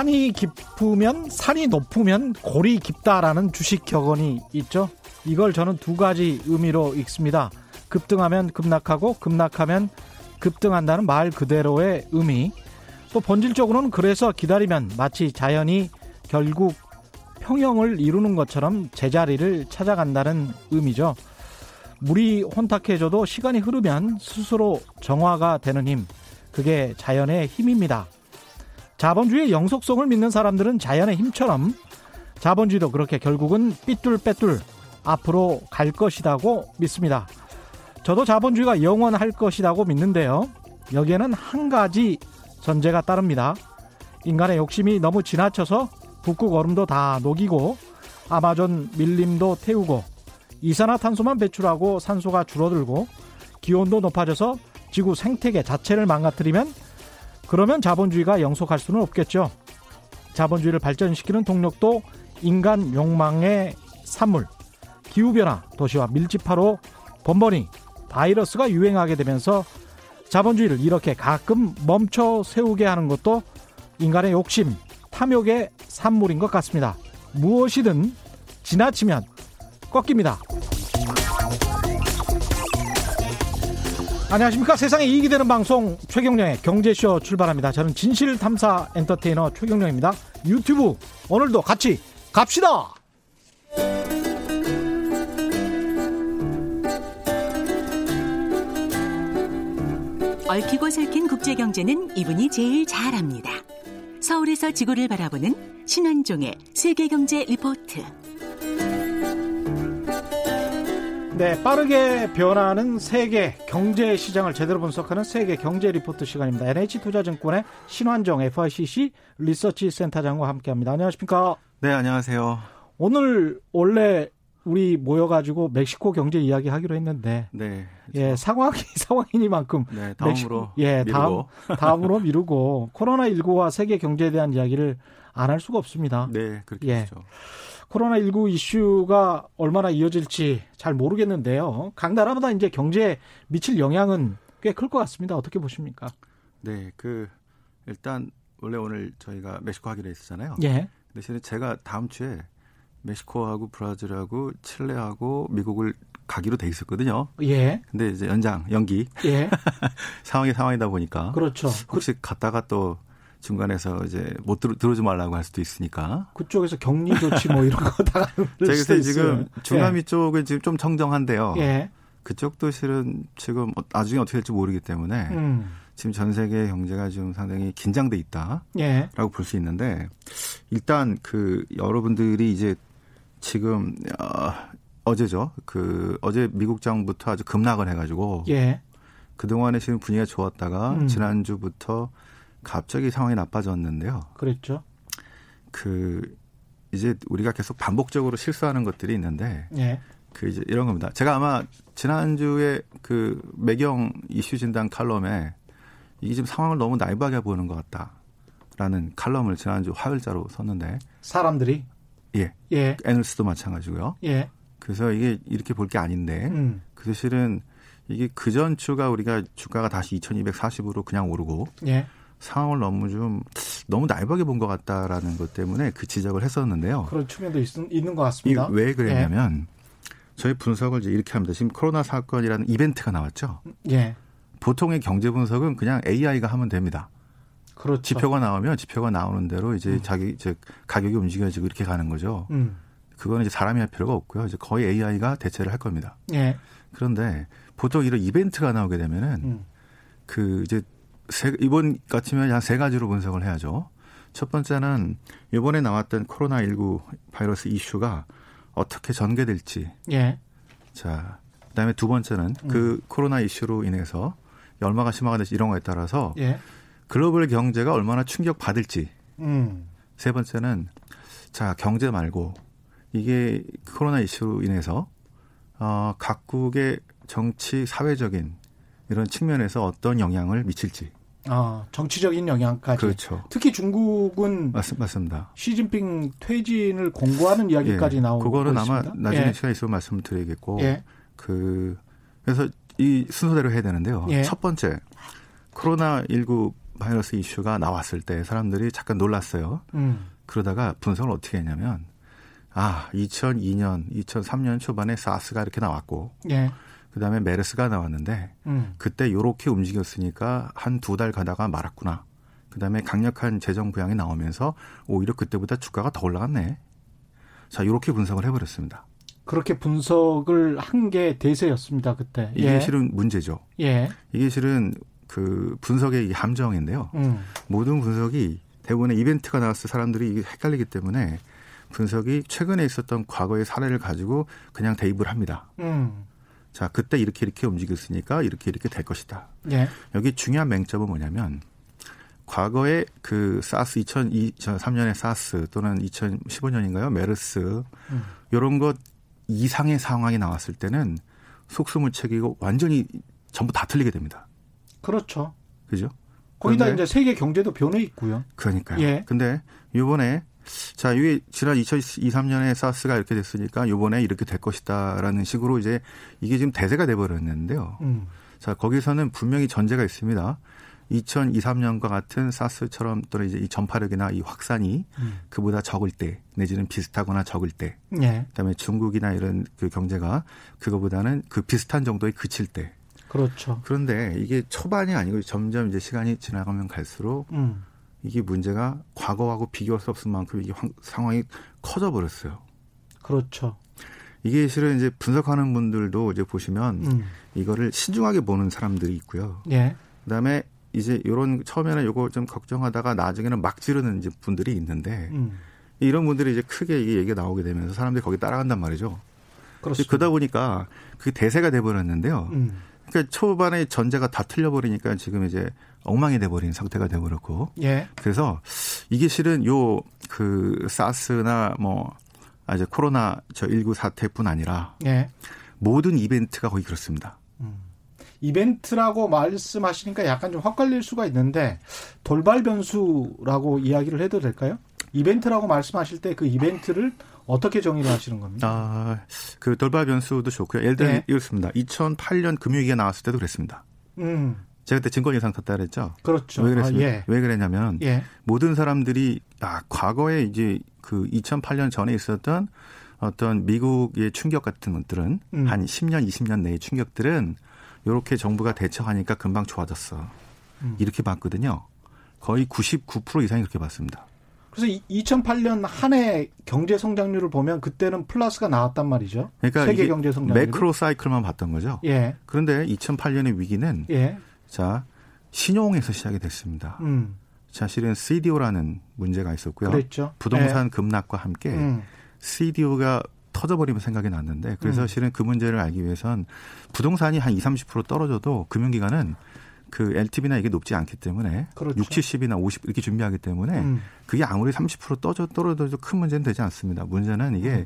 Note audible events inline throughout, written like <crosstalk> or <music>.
산이 깊으면 산이 높으면 골이 깊다라는 주식 격언이 있죠. 이걸 저는 두 가지 의미로 읽습니다. 급등하면 급락하고 급락하면 급등한다는 말 그대로의 의미. 또 본질적으로는 그래서 기다리면 마치 자연이 결국 평형을 이루는 것처럼 제자리를 찾아간다는 의미죠. 물이 혼탁해져도 시간이 흐르면 스스로 정화가 되는 힘. 그게 자연의 힘입니다. 자본주의의 영속성을 믿는 사람들은 자연의 힘처럼 자본주의도 그렇게 결국은 삐뚤빼뚤 앞으로 갈 것이라고 믿습니다. 저도 자본주의가 영원할 것이라고 믿는데요. 여기에는 한 가지 전제가 따릅니다. 인간의 욕심이 너무 지나쳐서 북극 얼음도 다 녹이고 아마존 밀림도 태우고 이산화탄소만 배출하고 산소가 줄어들고 기온도 높아져서 지구 생태계 자체를 망가뜨리면 그러면 자본주의가 영속할 수는 없겠죠. 자본주의를 발전시키는 동력도 인간 욕망의 산물, 기후변화, 도시와 밀집화로 번번이 바이러스가 유행하게 되면서 자본주의를 이렇게 가끔 멈춰 세우게 하는 것도 인간의 욕심, 탐욕의 산물인 것 같습니다. 무엇이든 지나치면 꺾입니다. 안녕하십니까. 세상에 이익이 되는 방송 최경령의 경제쇼 출발합니다. 저는 진실탐사 엔터테이너 최경령입니다. 유튜브 오늘도 같이 갑시다! 얽히고 설킨 국제경제는 이분이 제일 잘합니다. 서울에서 지구를 바라보는 신환종의 세계경제 리포트. 네, 빠르게 변하는 세계 경제 시장을 제대로 분석하는 세계 경제 리포트 시간입니다. NH투자증권의 신환정 FICC 리서치 센터장과 함께합니다. 안녕하십니까? 네, 안녕하세요. 오늘 원래 우리 모여가지고 멕시코 경제 이야기 하기로 했는데, 네, 그렇죠. 예 상황이 <laughs> 상황이니만큼 네, 다음으로 멕시코, 예 미루고. 다음 <laughs> 다음으로 미루고 코로나 19와 세계 경제에 대한 이야기를 안 할 수가 없습니다. 네, 그렇게 예. 되죠. 코로나 19 이슈가 얼마나 이어질지 잘 모르겠는데요. 각 나라마다 이제 경제에 미칠 영향은 꽤 클 것 같습니다. 어떻게 보십니까? 네, 그 일단 원래 오늘 저희가 멕시코 하기로 했었잖아요. 예. 대신에 제가 다음 주에 멕시코하고 브라질하고 칠레하고 미국을 가기로 돼 있었거든요. 예. 근데 이제 연장, 연기. 예. <laughs> 상황이 상황이다 보니까. 그렇죠. 혹시 갔다가 또 중간에서 이제 못 들어, 들어오지 말라고 할 수도 있으니까. 그쪽에서 격리 조치 뭐 이런 거다 <laughs> 제가 지금 중남미 예. 쪽은 지금 좀 청정한데요. 예. 그쪽도 실은 지금 나중에 어떻게 될지 모르기 때문에 음. 지금 전 세계 경제가 지금 상당히 긴장돼 있다라고 예. 볼수 있는데 일단 그 여러분들이 이제 지금 어, 어제죠. 그 어제 미국 장부터 아주 급락을 해가지고 예. 그 동안에 지금 분위기가 좋았다가 음. 지난주부터 갑자기 상황이 나빠졌는데요. 그랬죠. 그 이제 우리가 계속 반복적으로 실수하는 것들이 있는데 예. 그 이제 이런 겁니다. 제가 아마 지난주에 그 매경 이슈 진단 칼럼에 이게 지금 상황을 너무 나이브하게 보는 것 같다라는 칼럼을 지난주 화요일자로 썼는데 사람들이 예, 예, 애널스도 마찬가지고요. 예, 그래서 이게 이렇게 볼 게 아닌데 음. 그 사실은 이게 그 전 주가 우리가 주가가 다시 2,240으로 그냥 오르고 예, 상황을 너무 좀 너무 나이브하게 본것 같다라는 것 때문에 그 지적을 했었는데요. 그런 측면도 있, 있는 것 같습니다. 왜 그랬냐면 저희 분석을 이제 이렇게 합니다. 지금 코로나 사건이라는 이벤트가 나왔죠. 예. 보통의 경제 분석은 그냥 AI가 하면 됩니다. 그렇죠. 지표가 나오면 지표가 나오는 대로 이제 음. 자기 즉 가격이 움직여지고 이렇게 가는 거죠. 음. 그거는 이제 사람이 할 필요가 없고요. 이제 거의 AI가 대체를 할 겁니다. 예. 그런데 보통 이런 이벤트가 나오게 되면은 음. 그 이제 세, 이번 같으면 한 세 가지로 분석을 해야죠. 첫 번째는 이번에 나왔던 코로나19 바이러스 이슈가 어떻게 전개될지. 예. 자, 그다음에 두 번째는 음. 그 코로나 이슈로 인해서 얼마가 심화가 될지 이런 거에 따라서 예. 글로벌 경제가 얼마나 충격 받을지. 음. 세 번째는 자 경제 말고 이게 코로나 이슈로 인해서 어, 각국의 정치 사회적인 이런 측면에서 어떤 영향을 미칠지. 아, 정치적인 영향까지. 그렇죠. 특히 중국은 맞, 맞습니다. 시진핑 퇴진을 공고하는 이야기까지 예, 나오고 그거는 아마 있습니다. 나중에 예. 시간 있으면 말씀을 드리겠고 예. 그 그래서 이 순서대로 해야 되는데요. 예. 첫 번째 코로나 19 바이러스 이슈가 나왔을 때 사람들이 잠깐 놀랐어요. 음. 그러다가 분석을 어떻게 했냐면 아 2002년, 2003년 초반에 사스가 이렇게 나왔고 예. 그다음에 메르스가 나왔는데 음. 그때 요렇게 움직였으니까 한 두 달 가다가 말았구나. 그다음에 강력한 재정 부양이 나오면서 오히려 그때보다 주가가 더 올라갔네. 자, 요렇게 분석을 해 버렸습니다. 그렇게 분석을 한 게 대세였습니다 그때. 이게 예. 실은 문제죠. 예. 이게 실은 그 분석의 함정인데요. 음. 모든 분석이 대부분의 이벤트가 나왔을 때 사람들이 헷갈리기 때문에 분석이 최근에 있었던 과거의 사례를 가지고 그냥 대입을 합니다. 음. 자, 그때 이렇게 이렇게 움직였으니까 이렇게 이렇게 될 것이다. 예. 여기 중요한 맹점은 뭐냐면 과거에 그 사스 2003년에 사스 또는 2015년인가요? 메르스 음. 이런 것 이상의 상황이 나왔을 때는 속수무책이고 완전히 전부 다 틀리게 됩니다. 그렇죠. 그죠? 거기다 이제 세계 경제도 변해 있고요. 그러니까요. 예. 근데 요번에 자, 이게 지난 2023년에 사스가 이렇게 됐으니까 요번에 이렇게 될 것이다라는 식으로 이제 이게 지금 대세가 돼 버렸는데요. 음. 자, 거기서는 분명히 전제가 있습니다. 2023년과 같은 사스처럼 또는 이제 이 전파력이나 이 확산이 음. 그보다 적을 때 내지는 비슷하거나 적을 때 예. 그다음에 중국이나 이런 그 경제가 그거보다는 그 비슷한 정도에 그칠 때 그렇죠. 그런데 이게 초반이 아니고 점점 이제 시간이 지나가면 갈수록 음. 이게 문제가 과거하고 비교할 수 없을 만큼 이게 상황이 커져 버렸어요. 그렇죠. 이게 실은 이제 분석하는 분들도 이제 보시면 음. 이거를 신중하게 보는 사람들이 있고요. 예. 그다음에 이제 요런 처음에는 요거 좀 걱정하다가 나중에는 막 지르는 이제 분들이 있는데 음. 이런 분들이 이제 크게 이게 얘기가 나오게 되면서 사람들이 거기 따라간단 말이죠. 그렇습니다. 그러다 보니까 그게 대세가 돼 버렸는데요. 음. 그러니까 초반에 전제가 다 틀려버리니까 지금 이제 엉망이 돼버린 상태가 돼버렸고. 예. 그래서 이게 실은 요 그 사스나 뭐 아, 이제 코로나 저 19 사태뿐 아니라 예. 모든 이벤트가 거의 그렇습니다. 음. 이벤트라고 말씀하시니까 약간 좀 헛갈릴 수가 있는데 돌발 변수라고 이야기를 해도 될까요? 이벤트라고 말씀하실 때 그 이벤트를 어떻게 정의를 하시는 겁니까? 아, 그 돌발 변수도 좋고요. 예를 들면 네. 이렇습니다. 2008년 금융위기가 나왔을 때도 그랬습니다. 음. 제가 그때 증권 예상 탔다 그랬죠. 그렇죠. 왜 그랬습니까? 아, 예. 왜 그랬냐면 예. 모든 사람들이 아 과거에 이제 그 2008년 전에 있었던 어떤 미국의 충격 같은 것들은 음. 한 10년, 20년 내의 충격들은 이렇게 정부가 대처하니까 금방 좋아졌어. 음. 이렇게 봤거든요. 거의 99% 이상이 그렇게 봤습니다. 그래서 2008년 한 해 경제 성장률을 보면 그때는 플러스가 나왔단 말이죠. 그러니까 세계 경제 성장률 매크로 사이클만 봤던 거죠. 예. 그런데 2008년의 위기는 예. 자 신용에서 시작이 됐습니다. 음. 사실은 CDO라는 문제가 있었고요. 그랬죠. 부동산 예. 급락과 함께 음. CDO가 터져버리면 생각이 났는데 그래서 음. 실은 그 문제를 알기 위해선 부동산이 한 20, 30% 떨어져도 금융기관은 그 LTV나 이게 높지 않기 때문에 그렇죠. 60, 70이나 50 이렇게 준비하기 때문에 음. 그게 아무리 30% 떨어져 떨어져도 큰 문제는 되지 않습니다. 문제는 이게 음.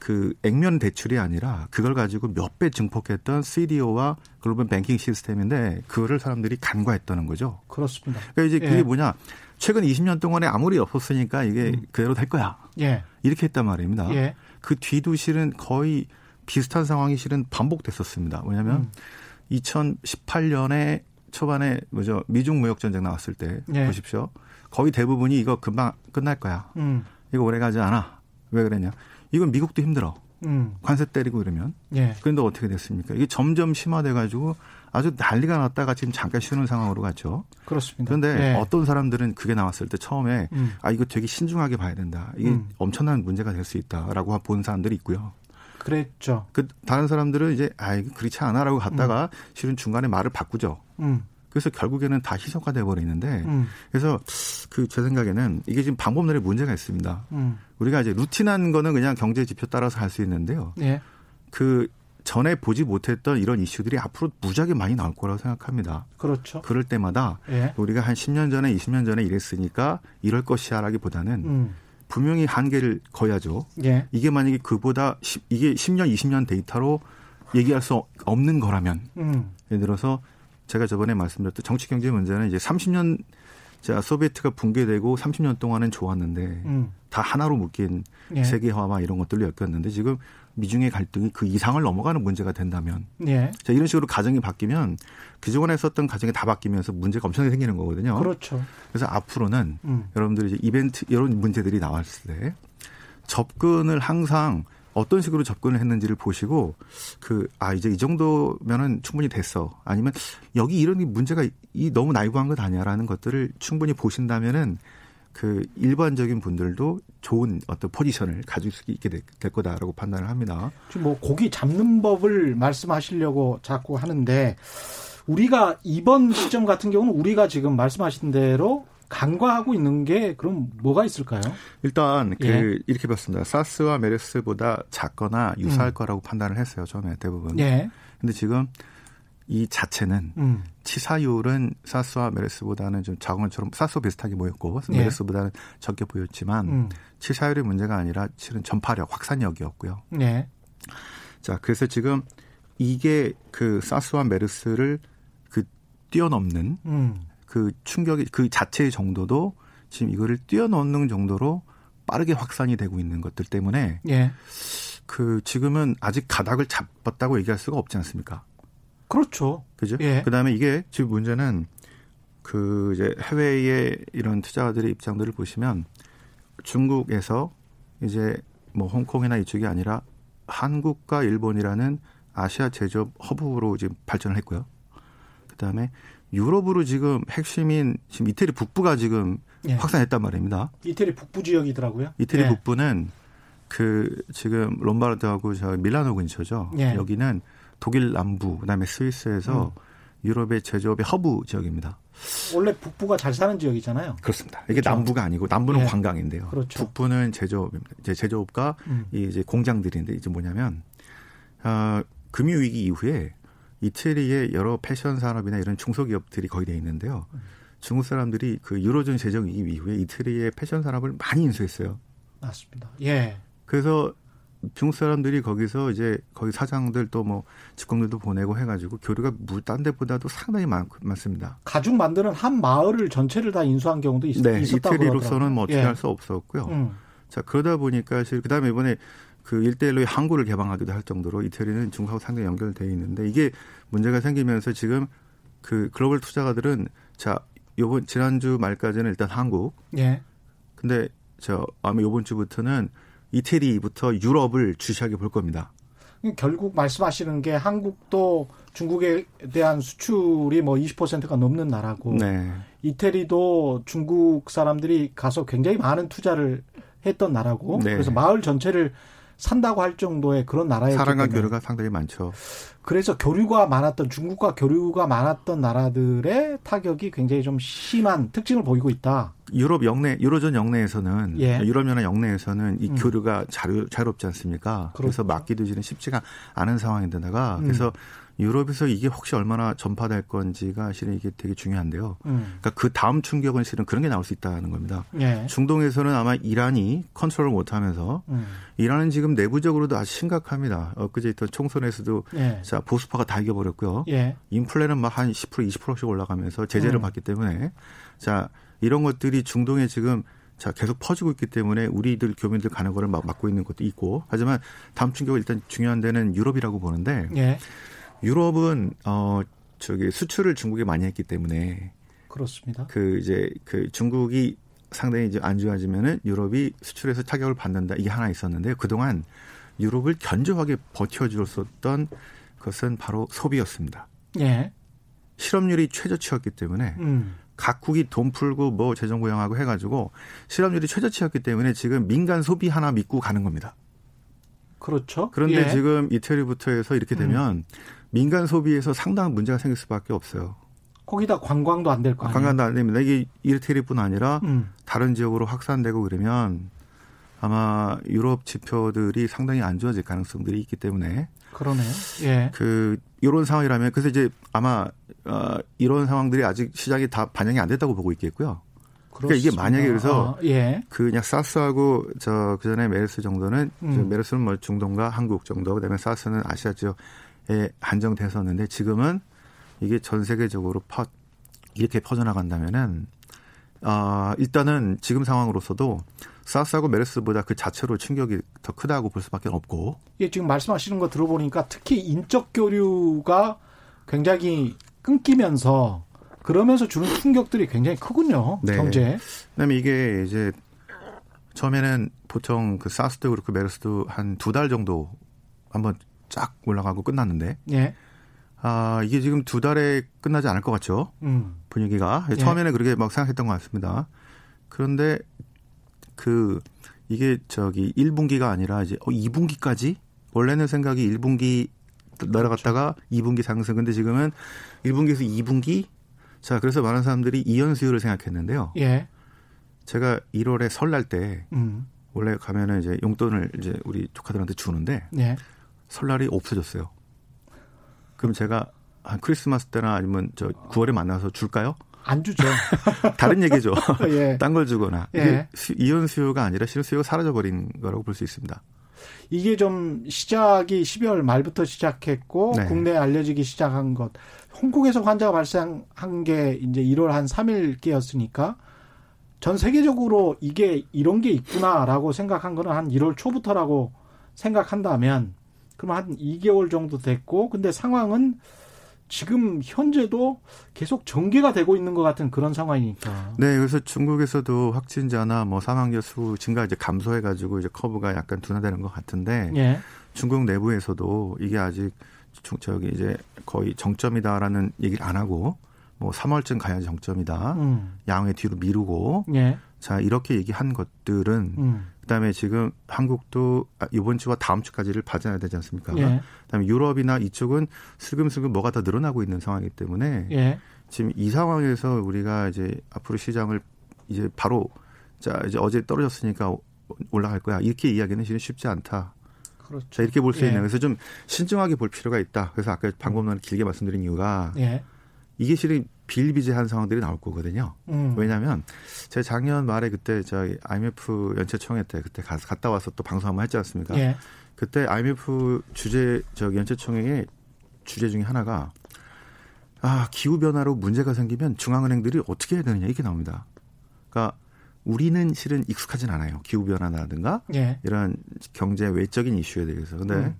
그 액면 대출이 아니라 그걸 가지고 몇 배 증폭했던 CDO와 글로벌 뱅킹 시스템인데 그거를 사람들이 간과했다는 거죠. 그렇습니다. 그러니까 이제 그게 예. 뭐냐 최근 20년 동안에 아무리 없었으니까 이게 음. 그대로 될 거야. 예. 이렇게 했단 말입니다. 예. 그 뒤도 실은 거의 비슷한 상황이 실은 반복됐었습니다. 왜냐하면 음. 2018년에 초반에 뭐죠 미중 무역 전쟁 나왔을 때 예. 보십시오. 거의 대부분이 이거 금방 끝날 거야. 음. 이거 오래 가지 않아. 왜 그랬냐? 이건 미국도 힘들어. 음. 관세 때리고 이러면. 예. 그런데 어떻게 됐습니까? 이게 점점 심화돼 가지고 아주 난리가 났다가 지금 잠깐 쉬는 상황으로 갔죠. 그렇습니다. 그런데 예. 어떤 사람들은 그게 나왔을 때 처음에 음. 아 이거 되게 신중하게 봐야 된다. 이게 음. 엄청난 문제가 될 수 있다라고 본 사람들이 있고요. 그랬죠. 그 다른 사람들은 이제 아 이거 그렇지 않아라고 갔다가 음. 실은 중간에 말을 바꾸죠. 음. 그래서 결국에는 다 희석화 돼 버리는데 음. 그래서 그 제 생각에는 이게 지금 방법론에 문제가 있습니다. 음. 우리가 이제 루틴한 거는 그냥 경제 지표 따라서 할 수 있는데요. 예. 그 전에 보지 못했던 이런 이슈들이 앞으로 무지하게 많이 나올 거라고 생각합니다. 그렇죠. 그럴 때마다 예. 우리가 한 10년 전에 20년 전에 이랬으니까 이럴 것이야라기보다는 음. 분명히 한계를 거야죠. 예. 이게 만약에 그보다 10, 이게 10년, 20년 데이터로 얘기할 수 없는 거라면 음. 예를 들어서 제가 저번에 말씀드렸던 정치 경제 문제는 이제 30년 자 소비에트가 붕괴되고 30년 동안은 좋았는데 음. 다 하나로 묶인 예. 세계화와 이런 것들로 엮였는데 지금 미중의 갈등이 그 이상을 넘어가는 문제가 된다면 예. 자, 이런 식으로 가정이 바뀌면 그동안에 썼던 가정이 다 바뀌면서 문제가 엄청나게 생기는 거거든요. 그렇죠. 그래서 앞으로는 음. 여러분들이 이제 이벤트 이런 문제들이 나왔을 때 접근을 항상 어떤 식으로 접근을 했는지를 보시고 그 아 이제 이 정도면은 충분히 됐어 아니면 여기 이런 문제가 이 너무 나이브한 것 아니야라는 것들을 충분히 보신다면은 그 일반적인 분들도 좋은 어떤 포지션을 가질 수 있게 될, 될 거다라고 판단을 합니다. 지금 뭐 고기 잡는 법을 말씀하시려고 자꾸 하는데 우리가 이번 시점 같은 경우는 우리가 지금 말씀하신 대로 간과하고 있는 게 그럼 뭐가 있을까요? 일단 그 예. 이렇게 봤습니다. 사스와 메르스보다 작거나 유사할 음. 거라고 판단을 했어요. 처음에 대부분. 예. 근데 지금 이 자체는 음. 치사율은 사스와 메르스보다는 좀 작은 것처럼 사스와 비슷하게 보였고 예. 메르스보다는 적게 보였지만 음. 치사율이 문제가 아니라 실은 전파력, 확산력이었고요. 예. 자, 그래서 지금 이게 그 사스와 메르스를 그 뛰어넘는 음. 그 충격이 그 자체의 정도도 지금 이거를 뛰어넘는 정도로 빠르게 확산이 되고 있는 것들 때문에 예. 그 지금은 아직 가닥을 잡았다고 얘기할 수가 없지 않습니까? 그렇죠. 그죠? 예. 그다음에 이게 지금 문제는 그 이제 해외의 이런 투자자들의 입장들을 보시면 중국에서 이제 뭐 홍콩이나 이쪽이 아니라 한국과 일본이라는 아시아 제조업 허브로 지금 발전을 했고요. 그다음에 유럽으로 지금 핵심인 지금 이태리 북부가 지금 예. 확산했단 말입니다. 이태리 북부 지역이더라고요. 이태리 예. 북부는 그 지금 롬바르드하고 저 밀라노 근처죠. 예. 여기는 독일 남부 그다음에 스위스에서 음. 유럽의 제조업의 허브 지역입니다. 원래 북부가 잘 사는 지역이잖아요. 그렇습니다. 이게 그렇죠. 남부가 아니고 남부는 예. 관광인데요. 그렇죠. 북부는 제조업입니다. 이제 제조업과 음. 이 이제 공장들인데 이제 뭐냐면 어, 금융 위기 이후에 이태리의 여러 패션 산업이나 이런 중소기업들이 거의 돼 있는데요. 중국 사람들이 그 유로존 재정 위기 이후에 이태리의 패션 산업을 많이 인수했어요. 맞습니다. 예. 그래서 중국 사람들이 거기서 이제 거기 사장들 또 뭐 직공들도 보내고 해가지고 교류가 물딴 데보다도 상당히 많, 많습니다. 가죽 만드는 한 마을을 전체를 다 인수한 경우도 있, 네, 있었다고 이태리로서는 뭐 어떻게 예. 할수 없었고요. 음. 자 그러다 보니까 사실 그다음에 이번에 그 일대일로의 항구를 개방하기도 할 정도로 이태리는 중국하고 상당히 연결돼 있는데 이게 문제가 생기면서 지금 그 글로벌 투자가들은 자 요번 지난주 말까지는 일단 한국 예. 근데 저 아마 요번 주부터는 이태리부터 유럽을 주시하게 볼 겁니다. 결국 말씀하시는 게 한국도 중국에 대한 수출이 뭐 20%가 넘는 나라고 네. 이태리도 중국 사람들이 가서 굉장히 많은 투자를 했던 나라고 네. 그래서 마을 전체를 산다고 할 정도의 그런 나라였기 사람과 때문에 교류가 상당히 많죠. 그래서 교류가 많았던 중국과 교류가 많았던 나라들의 타격이 굉장히 좀 심한 특징을 보이고 있다. 유럽 영내, 유로존 영내에서는 예. 유럽 연합 영내에서는 이 음. 교류가 자유, 자유롭지 않습니까? 그래서 그렇죠. 막기도 지는 쉽지가 않은 상황인데다가 음. 그래서 유럽에서 이게 혹시 얼마나 전파될 건지가 실은 이게 되게 중요한데요. 음. 그러니까 그 다음 충격은 실은 그런 게 나올 수 있다는 겁니다. 예. 중동에서는 아마 이란이 컨트롤을 못하면서 음. 이란은 지금 내부적으로도 아주 심각합니다. 엊그제 있던 총선에서도 예. 자 보수파가 다 이겨버렸고요. 예. 인플레는 막 한 10% 20%씩 올라가면서 제재를 음. 받기 때문에 자 이런 것들이 중동에 지금 자 계속 퍼지고 있기 때문에 우리들 교민들 가는 거를 막 막고 있는 것도 있고 하지만 다음 충격은 일단 중요한 데는 유럽이라고 보는데 예. 유럽은 어 저기 수출을 중국에 많이 했기 때문에 그렇습니다. 그 이제 그 중국이 상당히 이제 안 좋아지면은 유럽이 수출에서 타격을 받는다 이게 하나 있었는데 그동안 유럽을 견조하게 버텨줬었던 것은 바로 소비였습니다. 예. 실업률이 최저치였기 때문에 음. 각국이 돈 풀고 뭐 재정 고용하고 해가지고 실업률이 최저치였기 때문에 지금 민간 소비 하나 믿고 가는 겁니다. 그렇죠. 그런데 예. 음. 지금 이태리부터 해서 이렇게 되면 민간 소비에서 상당한 문제가 생길 수밖에 없어요. 거기다 관광도 안 될 거 아니에요. 관광도 안 됩니다. 이게 이태리뿐 아니라 음. 다른 지역으로 확산되고 그러면 아마 유럽 지표들이 상당히 안 좋아질 가능성들이 있기 때문에 그러네요. 예. 그 이런 상황이라면 그래서 이제 아마 어, 이런 상황들이 아직 시작이 다 반영이 안 됐다고 보고 있겠고요. 그러니까 이게. 만약에 그래서 아, 예. 그 그냥 사스하고 저 그전에 메르스 정도는 음. 저 메르스는 뭐 중동과 한국 정도 그다음에 사스는 아시아 지역에 한정됐었는데 지금은 이게 전 세계적으로 퍼 이렇게 퍼져나간다면은 아 일단은 지금 상황으로서도 사스하고 메르스보다 그 자체로 충격이 더 크다고 볼 수밖에 없고. 예, 지금 말씀하시는 거 들어보니까 특히 인적 교류가 굉장히 끊기면서 그러면서 주는 충격들이 굉장히 크군요. 네. 경제. 그다음에 이게 이제 처음에는 보통 그 사스도 그렇고 메르스도 한 두 달 정도 한번 쫙 올라가고 끝났는데. 예. 아, 이게 지금 두 달에 끝나지 않을 것 같죠. 음. 분위기가. 예. 처음에는 그렇게 막 생각했던 것 같습니다. 그런데 그 이게 저기 1분기가 아니라 이제 어 2분기까지 원래는 생각이 1분기 내려갔다가 그렇죠. 2분기 상승. 근데 지금은 1분기에서 2분기 자, 그래서 많은 사람들이 이연수요를 생각했는데요. 예. 제가 1월에 설날 때 음. 원래 가면은 이제 용돈을 이제 우리 조카들한테 주는데 예. 설날이 없어졌어요. 그럼 제가 한 크리스마스 때나 아니면 저 9월에 만나서 줄까요? 안 주죠. <laughs> 다른 얘기죠. <laughs> 예. 딴걸 주거나. 예. 이혼 수요가 아니라 실은 수요가 사라져버린 거라고 볼 수 있습니다. 이게 좀 시작이 12월 말부터 시작했고 네. 국내에 알려지기 시작한 것. 홍콩에서 환자가 발생한 게 이제 1월 한 3일께였으니까 전 세계적으로 이게 이런 게 있구나라고 생각한 거는 한 1월 초부터라고 생각한다면 그럼 한 2개월 정도 됐고 근데 상황은 지금 현재도 계속 전개가 되고 있는 것 같은 그런 상황이니까. 네, 그래서 중국에서도 확진자나 뭐 사망자 수 증가 이제 감소해 가지고 이제 커브가 약간 둔화되는 것 같은데 예. 중국 내부에서도 이게 아직 저기 이제 거의 정점이다라는 얘기를 안 하고 뭐 3월쯤 가야 정점이다. 음. 양회 뒤로 미루고 예. 자 이렇게 얘기한 것들은 음. 그다음에 지금 한국도 이번 주와 다음 주까지를 봐줘야 되지 않습니까? 예. 그다음에 유럽이나 이쪽은 슬금슬금 뭐가 더 늘어나고 있는 상황이기 때문에 예. 지금 이 상황에서 우리가 이제 앞으로 시장을 이제 바로 자 이제 어제 떨어졌으니까 올라갈 거야 이렇게 이야기는 실은 쉽지 않다. 그렇죠. 자 이렇게 볼수 예. 있는 그래서 좀 신중하게 볼 필요가 있다. 그래서 아까 방금 전 길게 말씀드린 이유가 예. 이게 실은 비일비재한 상황들이 나올 거거든요. 음. 왜냐하면 제가 작년 말에 그때 저희 IMF 연체총회 때 그때 가서 갔다 와서 또 방송 한번 했지 않습니까? 예. 그때 IMF 주제 저 연체총회의 주제 중에 하나가 아 기후 변화로 문제가 생기면 중앙은행들이 어떻게 해야 되느냐 이렇게 나옵니다. 그러니까 우리는 실은 익숙하진 않아요. 기후 변화라든가 예. 이런 경제 외적인 이슈에 대해서. 근데 음.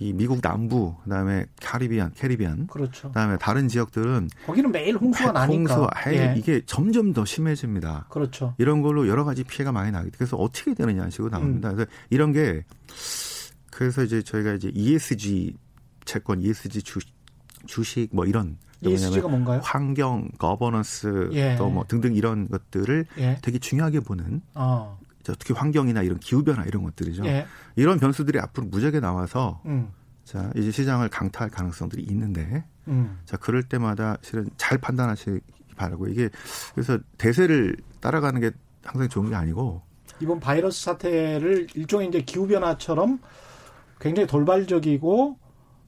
이 미국 남부 그다음에 카리비안 캐리비안 그렇죠. 그다음에 다른 지역들은 거기는 매일 홍수가 나니까 홍수 예. 이게 점점 더 심해집니다. 그렇죠. 이런 걸로 여러 가지 피해가 많이 나기 그래서 어떻게 되느냐 식으로 나옵니다. 음. 그래서 이런 게 그래서 이제 저희가 이제 ESG 채권, ESG 주, 주식 뭐 이런 ESG가 뭔가요? 환경, 거버넌스 예. 또뭐 등등 이런 것들을 예. 되게 중요하게 보는 어. 특히 환경이나 이런 기후 변화 이런 것들이죠. 예. 이런 변수들이 앞으로 무지하게 나와서 음. 자 이제 시장을 강타할 가능성들이 있는데 음. 자 그럴 때마다 실은 잘 판단하시기 바라고 이게 그래서 대세를 따라가는 게 항상 좋은 게 아니고 이번 바이러스 사태를 일종의 이제 기후 변화처럼 굉장히 돌발적이고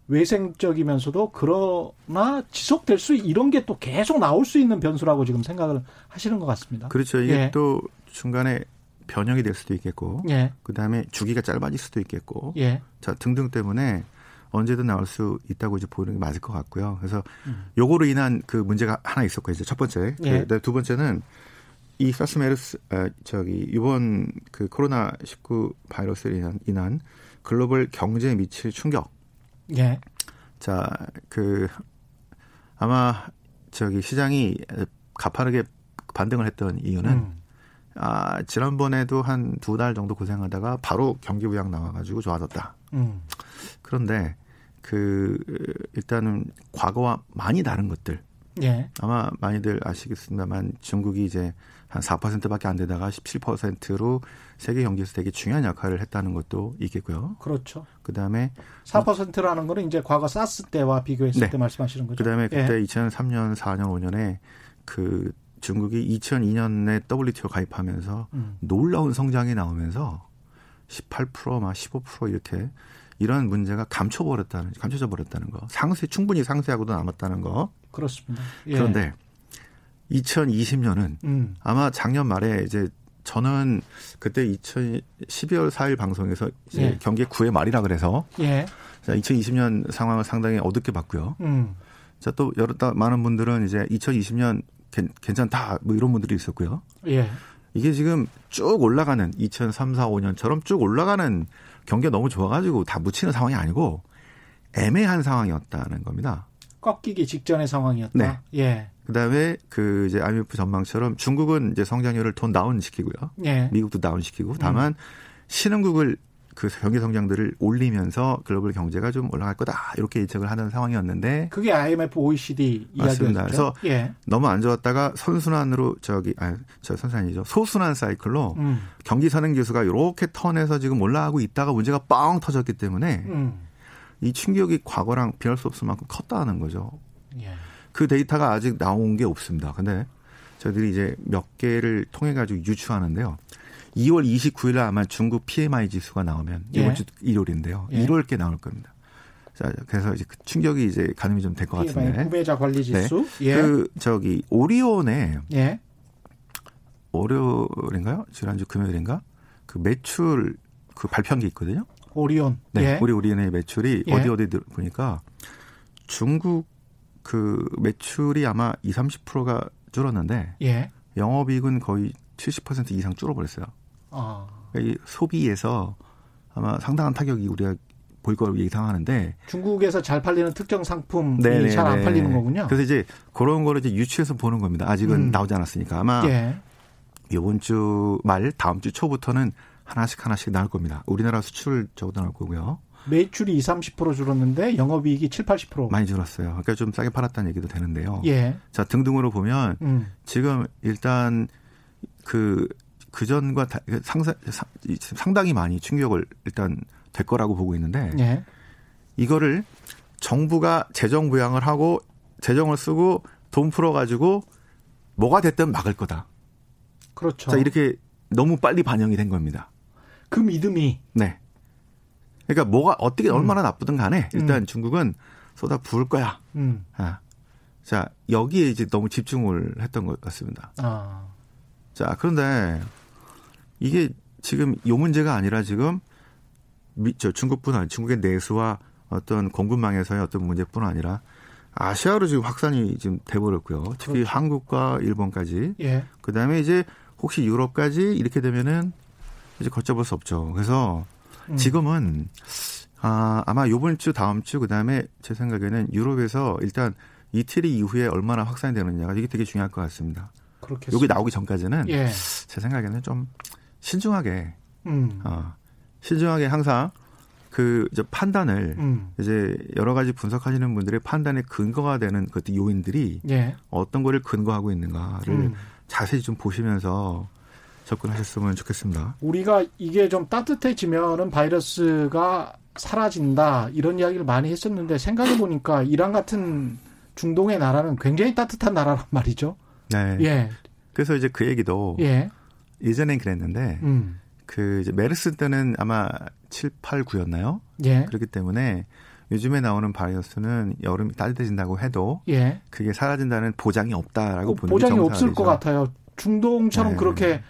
외생적이면서도 그러나 지속될 수 이런 게 또 계속 나올 수 있는 변수라고 지금 생각을 하시는 것 같습니다. 그렇죠. 이게 예. 또 중간에 변형이 될 수도 있겠고, 예. 그 다음에 주기가 짧아질 수도 있겠고, 예. 자 등등 때문에 언제든 나올 수 있다고 이제 보는 게 맞을 것 같고요. 그래서 음. 요거로 인한 그 문제가 하나 있었고 이제 첫 번째, 예. 그, 두 번째는 이 사스 메르스 아, 저기 이번 그 코로나 19 바이러스로 인한, 인한 글로벌 경제에 미칠 충격. 예. 자, 그 아마 저기 시장이 가파르게 반등을 했던 이유는 음. 아, 지난번에도 한 두 달 정도 고생하다가 바로 경기 부양 나와가지고 좋아졌다. 음. 그런데 그 일단은 과거와 많이 다른 것들. 예. 아마 많이들 아시겠습니다만 중국이 이제 한 4%밖에 안 되다가 17%로 세계 경기에서 되게 중요한 역할을 했다는 것도 있겠고요. 그렇죠. 그다음에 4%라는 거는 이제 과거 사스 때와 비교했을 네. 때 말씀하시는 거죠. 그다음에 그때 예. 2003년, 4년, 5년에 그 중국이 2002년에 WTO 가입하면서 음. 놀라운 성장이 나오면서 18%막 15% 이렇게 이런 문제가 감춰버렸다는 감춰져 버렸다는 거. 상세 충분히 상세하고도 남았다는 거. 그렇습니다. 예. 그런데 2020년은 음. 아마 작년 말에 이제 저는 그때 2012월 4일 방송에서 예. 경기 9회 말이라 그래서 예. 자, 2020년 상황을 상당히 어둡게 봤고요. 음. 자, 또 여러 많은 분들은 이제 2020년 괜, 괜찮다 뭐 이런 분들이 있었고요. 예. 이게 지금 쭉 올라가는 2003, 4, 5년처럼 쭉 올라가는 경기가 너무 좋아가지고 다 묻히는 상황이 아니고 애매한 상황이었다는 겁니다. 꺾이기 직전의 상황이었다. 네. 예. 그다음에 그 이제 IMF 전망처럼 중국은 이제 성장률을 돈 다운 시키고요. 예. 미국도 다운 시키고 다만 신흥국을 그 경기 성장들을 올리면서 글로벌 경제가 좀 올라갈 거다 이렇게 예측을 하는 상황이었는데 그게 IMF, OECD 맞습니다. 이야기였죠. 그래서 예. 너무 안 좋았다가 선순환으로 저기 아저 선순환이죠 소순환 사이클로 음. 경기 선행 지수가 이렇게 턴해서 지금 올라가고 있다가 문제가 뻥 터졌기 때문에 음. 이 충격이 과거랑 비할 수 없을 만큼 컸다는 거죠. 예. 그 데이터가 아직 나온 게 없습니다. 근데 저희들이 이제 몇 개를 통해 가지고 유추하는데요. 2월 29일 아마 중국 PMI 지수가 나오면 예. 이번 주 일요일인데요. 예. 1월께 나올 겁니다. 자, 그래서 이제 그 충격이 이제 가늠이 좀 될 것 같은데. 구매자 관리 지수. 예. 그 저기 오리온의 예. 월요일인가요? 지난주 금요일인가? 그 매출 그 발표한 게 있거든요. 오리온. 네. 예. 우리 오리온의 매출이 예. 어디 어디 들- 보니까 중국 그 매출이 아마 2, 30%가 줄었는데 예. 영업이익은 거의 70% 이상 줄어버렸어요. 아. 그러니까 이 소비에서 아마 상당한 타격이 우리가 볼 걸 예상하는데 중국에서 잘 팔리는 특정 상품이. 잘 안 팔리는 거군요. 그래서 이제 그런 거를 이제 유추해서 보는 겁니다. 아직은 음. 나오지 않았으니까 아마 예. 이번 주 말 다음 주 초부터는 하나씩 하나씩 나올 겁니다. 우리나라 수출 적어도 나올 거고요. 매출이 2, 30% 줄었는데 영업이익이 7, 80%. 많이 줄었어요. 그러니까 좀 싸게 팔았다는 얘기도 되는데요. 예. 자 등등으로 보면 음. 지금 일단 그 그 전과 다- 상사, 상- 상당히 많이 충격을 일단 될 거라고 보고 있는데 예. 이거를 정부가 재정 부양을 하고 재정을 쓰고 돈 풀어 가지고 뭐가 됐든 막을 거다. 그렇죠. 자 이렇게 너무 빨리 반영이 된 겁니다. 그 믿음이 네. 그러니까 뭐가 어떻게 음. 얼마나 나쁘든 간에 일단 중국은 쏟아 부을 거야. 음. 아. 자 여기에 이제 너무 집중을 했던 것 같습니다. 아. 자, 그런데 이게 지금 요 문제가 아니라 지금 미, 저 중국뿐 아니라 중국의 내수와 어떤 공급망에서의 어떤 문제뿐 아니라 아시아로 지금 확산이 지금 돼버렸고요. 특히 그렇죠. 한국과 일본까지. 예. 그 다음에 이제 혹시 유럽까지 이렇게 되면은 이제 걷잡을 수 없죠. 그래서 음. 지금은 아, 아마 요번 주 다음 주 그 다음에 제 생각에는 유럽에서 일단 이태리 이후에 얼마나 확산이 되느냐가 이게 되게 중요할 것 같습니다. 그렇게 여기 나오기 전까지는 예. 제 생각에는 좀 신중하게 음. 어, 신중하게 항상 그 이제 판단을 음. 이제 여러 가지 분석하시는 분들의 판단의 근거가 되는 그 요인들이 예. 어떤 거를 근거하고 있는가를 음. 자세히 좀 보시면서 접근하셨으면 좋겠습니다. 우리가 이게 좀 따뜻해지면은 바이러스가 사라진다 이런 이야기를 많이 했었는데 생각해 보니까 이란 같은 중동의 나라는 굉장히 따뜻한 나라란 말이죠. 네. 예. 그래서 이제 그 얘기도 예. 예전엔 그랬는데 음. 그 이제 메르스 때는 아마 7, 8, 9였나요? 예. 그렇기 때문에 요즘에 나오는 바이러스는 여름이 따뜻해진다고 해도 예. 그게 사라진다는 보장이 없다라고 보는 게 보장이 정상이죠. 없을 것 같아요. 중동처럼 네. 그렇게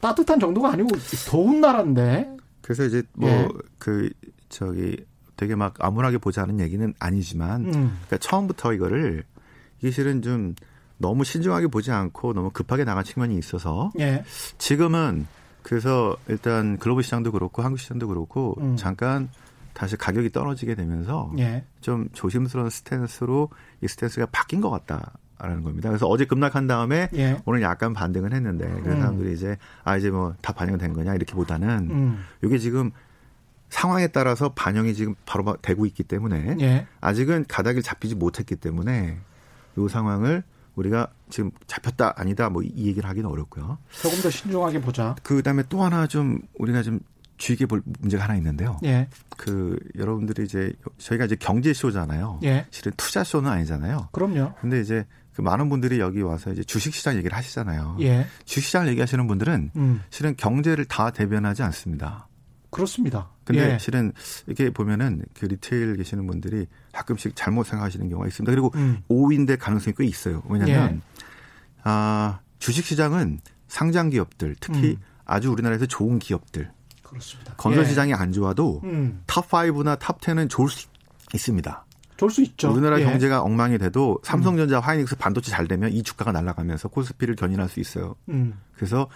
따뜻한 정도가 아니고 더운 나라인데. 그래서 이제 예. 뭐그 저기 되게 막 암울하게 보자는 얘기는 아니지만 음. 그러니까 처음부터 이거를 이게 실은 좀 너무 신중하게 보지 않고 너무 급하게 나간 측면이 있어서 예. 지금은 그래서 일단 글로벌 시장도 그렇고 한국 시장도 그렇고 음. 잠깐 다시 가격이 떨어지게 되면서 예. 좀 조심스러운 스탠스로 이 스탠스가 바뀐 것 같다라는 겁니다. 그래서 어제 급락한 다음에 예. 오늘 약간 반등은 했는데 그래서 음. 사람들이 이제 아 이제 뭐 다 반영된 거냐 이렇게보다는 음. 이게 지금 상황에 따라서 반영이 지금 바로 바- 되고 있기 때문에 예. 아직은 가닥을 잡히지 못했기 때문에 이 상황을 우리가 지금 잡혔다 아니다 뭐 이 얘기를 하기는 어렵고요. 조금 더 신중하게 보자. 그 다음에 또 하나 좀 우리가 좀 주의게 볼 문제가 하나 있는데요. 예. 그 여러분들이 이제 저희가 이제 경제 쇼잖아요. 예. 실은 투자 쇼는 아니잖아요. 그럼요. 근데 이제 그 많은 분들이 여기 와서 이제 주식시장 얘기를 하시잖아요. 예. 주식시장을 얘기하시는 분들은 음. 실은 경제를 다 대변하지 않습니다. 그렇습니다. 근데 예. 실은 이렇게 보면은 그 리테일 계시는 분들이 가끔씩 잘못 생각하시는 경우가 있습니다. 그리고 음. 오인될 가능성이 꽤 있어요. 왜냐하면 예. 아, 주식시장은 상장 기업들, 특히 음. 아주 우리나라에서 좋은 기업들, 그렇습니다. 건설 예. 시장이 안 좋아도 음. top 5나 top 10은 좋을 수 있습니다. 좋을 수 있죠. 우리나라 예. 경제가 엉망이 돼도 삼성전자, 하이닉스 반도체 잘 되면 이 주가가 날아가면서 코스피를 견인할 수 있어요. 음. 그래서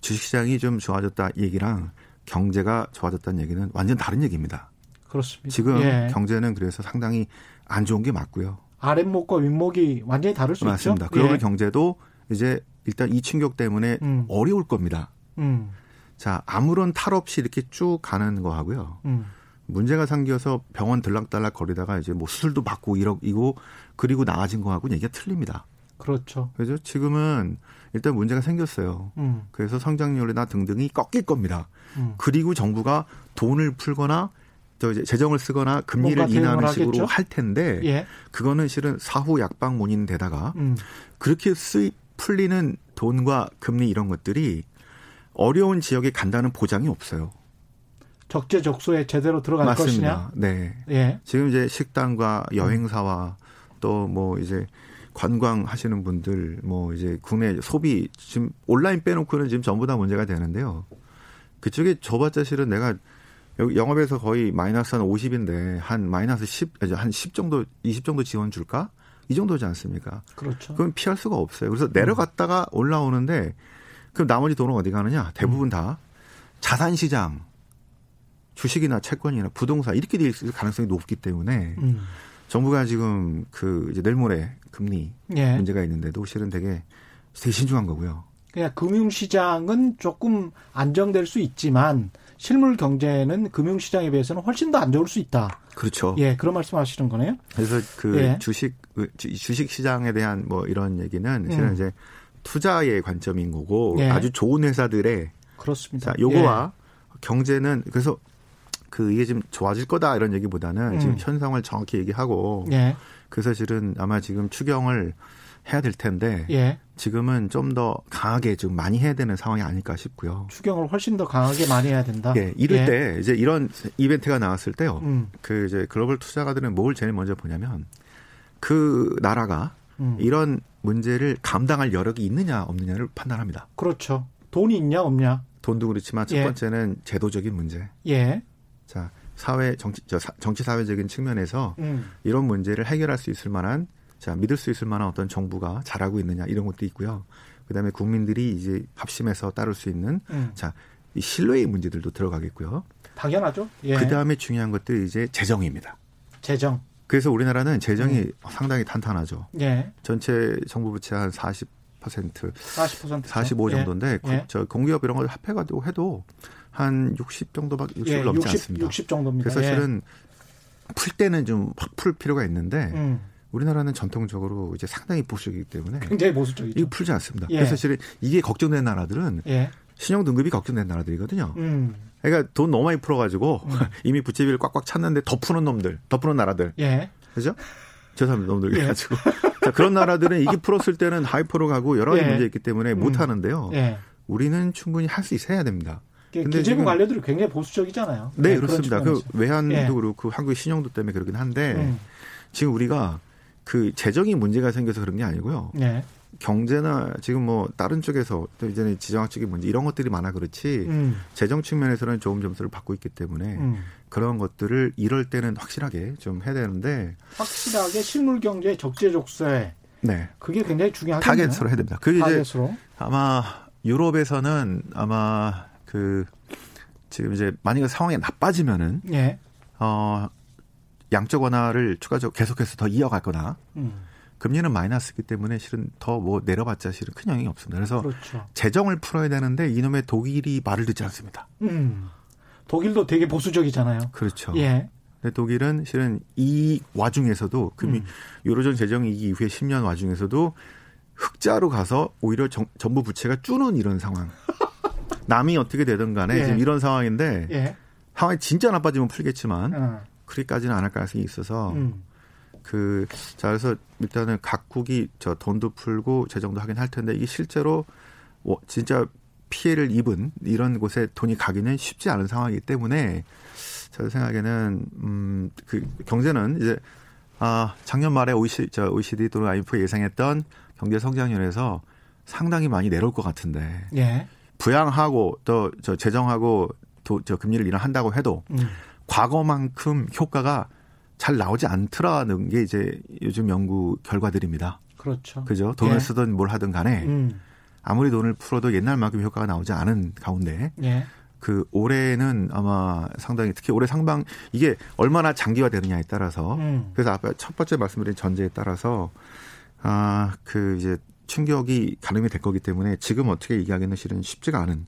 주식시장이 좀 좋아졌다 얘기랑 경제가 좋아졌다는 얘기는 완전 다른 얘기입니다. 그렇습니다. 지금 예. 경제는 그래서 상당히 안 좋은 게 맞고요. 아랫목과 윗목이 완전히 다를 수 맞습니다. 있죠. 글로벌 예. 경제도 이제 일단 이 충격 때문에 음. 어려울 겁니다. 음. 자, 아무런 탈 없이 이렇게 쭉 가는 거 하고요. 음. 문제가 생겨서 병원 들락달락 거리다가 이제 뭐 수술도 받고 이러고 그리고 나아진 거하고 얘기가 틀립니다. 그렇죠. 그래서 지금은 일단 문제가 생겼어요. 음. 그래서 성장률이나 등등이 꺾일 겁니다. 음. 그리고 정부가 돈을 풀거나 저 이제 재정을 쓰거나 금리를 인하하는 식으로 하겠죠? 할 텐데 예. 그거는 실은 사후 약방 문인데다가 음. 그렇게 쓰이 풀리는 돈과 금리 이런 것들이 어려운 지역에 간다는 보장이 없어요. 적재적소에 제대로 들어갈 맞습니다. 것이냐? 네. 예. 지금 이제 식당과 여행사와 또 뭐 이제 관광 하시는 분들 뭐 이제 국내 소비 지금 온라인 빼놓고는 지금 전부 다 문제가 되는데요. 그쪽에 줘봤자 실은 내가 여기 영업에서 거의 마이너스 한 50인데 한 마이너스 10, 한10 정도, 20 정도 지원 줄까? 이 정도지 않습니까? 그렇죠. 그건 피할 수가 없어요. 그래서 내려갔다가 올라오는데 그럼 나머지 돈은 어디 가느냐? 대부분 다 자산 시장, 주식이나 채권이나 부동산 이렇게 돼 있을 가능성이 높기 때문에 음. 정부가 지금 그 이제 내일 모레 금리 예. 문제가 있는데도 실은 되게 되게 신중한 거고요. 그냥 금융시장은 조금 안정될 수 있지만 실물 경제는 금융시장에 비해서는 훨씬 더 안 좋을 수 있다. 그렇죠. 예, 그런 말씀하시는 거네요. 그래서 그 예. 주식 그 주- 주식 시장에 대한 뭐 이런 얘기는 실은 음. 이제 투자의 관점인 거고 예. 아주 좋은 회사들의 그렇습니다. 자, 요거와 경제는 그래서 그 이게 지금 좋아질 거다 이런 얘기보다는 음. 지금 현상을 정확히 얘기하고 예. 예. 그래서 실은 아마 지금 추경을 해야 될 텐데 예. 지금은 좀 더 강하게 좀 많이 해야 되는 상황이 아닐까 싶고요. 추경을 훨씬 더 강하게 많이 해야 된다. 예, 이럴 예. 때 이제 이런 이벤트가 나왔을 때요. 음. 그 이제 글로벌 투자가들은 뭘 제일 먼저 보냐면 그 나라가 음. 이런 문제를 감당할 여력이 있느냐 없느냐를 판단합니다. 그렇죠. 돈이 있냐 없냐. 돈도 그렇지만 첫 예. 번째는 제도적인 문제. 예. 자, 사회 정치 정치 사회적인 측면에서 음. 이런 문제를 해결할 수 있을 만한 자, 믿을 수 있을 만한 어떤 정부가 잘하고 있느냐 이런 것도 있고요. 그다음에 국민들이 이제 합심해서 따를 수 있는 음. 자, 이 신뢰의 문제들도 들어가겠고요. 당연하죠. 예. 그다음에 중요한 것도 이제 재정입니다. 재정. 그래서 우리나라는 재정이 음. 상당히 탄탄하죠. 예. 전체 정부 부채 한 40%, 40% 45 예. 정도인데 구- 예. 저 공기업 이런 걸 합해가지고 해도 한 60 정도밖에 60을 예, 넘지 60, 않습니다. 60 정도입니다. 그래서 예. 실은 풀 때는 좀 확 풀 필요가 있는데 음. 우리나라는 전통적으로 이제 상당히 보수적이기 때문에 굉장히 보수적이죠. 이거 풀지 않습니다. 예. 그래서 실은 이게 걱정된 나라들은 예. 신용 등급이 걱정된 나라들이거든요. 음. 그러니까 돈 너무 많이 풀어가지고 <laughs> 이미 부채비를 꽉꽉 찼는데 더 푸는 놈들, 더 푸는 나라들, 예. 그죠? 죄송합니다, 놈들 예. 해가지고 자, 그런 나라들은 이게 풀었을 때는 hyper로 가고 여러 가지 예. 문제 있기 때문에 못 음. 하는데요. 예. 우리는 충분히 할 수 있어야 됩니다. 근데 기재부 관료들이 굉장히 보수적이잖아요. 네, 예, 그런 그렇습니다. 그. 외환도 예. 그렇고 한국의 신용도 때문에 그러긴 한데 음. 지금 우리가 그 재정이 문제가 생겨서 그런 게 아니고요. 예. 경제나 지금 뭐 다른 쪽에서 또 이제는 지정학적인 문제 이런 것들이 많아 그렇지 음. 재정 측면에서는 좋은 점수를 받고 있기 때문에 음. 그런 것들을 이럴 때는 확실하게 좀 해야 되는데 확실하게 실물 경제 적재적소에 네 그게 굉장히 중요하겠네요. 타겟으로 해야 됩니다. 그게 이제 타겟으로. 아마 유럽에서는 아마 그 지금 이제 만약에 상황이 나빠지면은 예. 어 양적 완화를 추가적으로 계속해서 더 이어가거나 음. 금리는 마이너스기 때문에 실은 더 뭐 내려봤자 실은 큰 영향이 없습니다. 그래서 그렇죠. 재정을 풀어야 되는데 이놈의 독일이 말을 듣지 않습니다. 음. 독일도 되게 보수적이잖아요. 그렇죠. 예. 근데 독일은 실은 이 와중에서도 금리 음. 유로존 재정 위기 이후에 10년 와중에서도 흑자로 가서 오히려 정, 정부 부채가 줄는 이런 상황. <laughs> 남이 어떻게 되든 간에 예. 지금 이런 상황인데 예. 상황이 진짜 나빠지면 풀겠지만 어. 그리까지는 않을 가능성이 있어서 음. 그, 자, 그래서 일단은 각국이 저 돈도 풀고 재정도 하긴 할 텐데 이게 실제로 뭐 진짜 피해를 입은 이런 곳에 돈이 가기는 쉽지 않은 상황이기 때문에 저 생각에는, 음, 그 경제는 이제 아, 작년 말에 OECD, 저 OECD 또는 IMF 예상했던 경제 성장률에서 상당히 많이 내려올 것 같은데 예. 부양하고 또 저 재정하고 도, 저 금리를 인하한다고 해도 음. 과거만큼 효과가 잘 나오지 않더라는 게 이제 요즘 연구 결과들입니다. 그렇죠. 그죠? 돈을 예. 쓰든 뭘 하든 간에 음. 아무리 돈을 풀어도 옛날만큼 효과가 나오지 않은 가운데 예. 그 올해는 아마 상당히 특히 올해 상방 이게 얼마나 장기화 되느냐에 따라서 음. 그래서 아까 첫 번째 말씀드린 전제에 따라서 아 그 이제 충격이 가늠이 될 거기 때문에 지금 어떻게 얘기하기는 실은 쉽지가 않은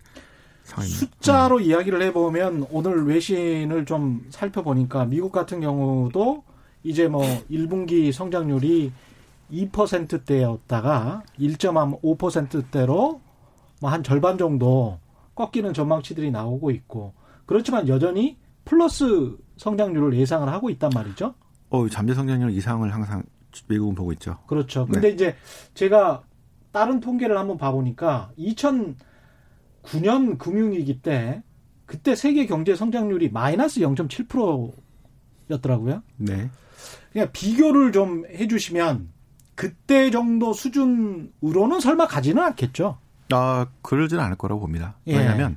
상황입니다. 숫자로 이야기를 해보면 오늘 외신을 좀 살펴보니까 미국 같은 경우도 이제 뭐 1분기 성장률이 2%대였다가 1.5%대로 뭐 한 절반 정도 꺾이는 전망치들이 나오고 있고 그렇지만 여전히 플러스 성장률을 예상을 하고 있단 말이죠. 어, 잠재 성장률 이상을 항상 미국은 보고 있죠. 그렇죠. 근데 이제 제가 다른 통계를 한번 봐보니까 2009년 금융위기 때 그때 세계 경제 성장률이 마이너스 0.7%였더라고요. 네. 그냥 비교를 좀 해주시면 그때 정도 수준으로는 설마 가지는 않겠죠. 아, 그러지는 않을 거라고 봅니다. 예. 왜냐하면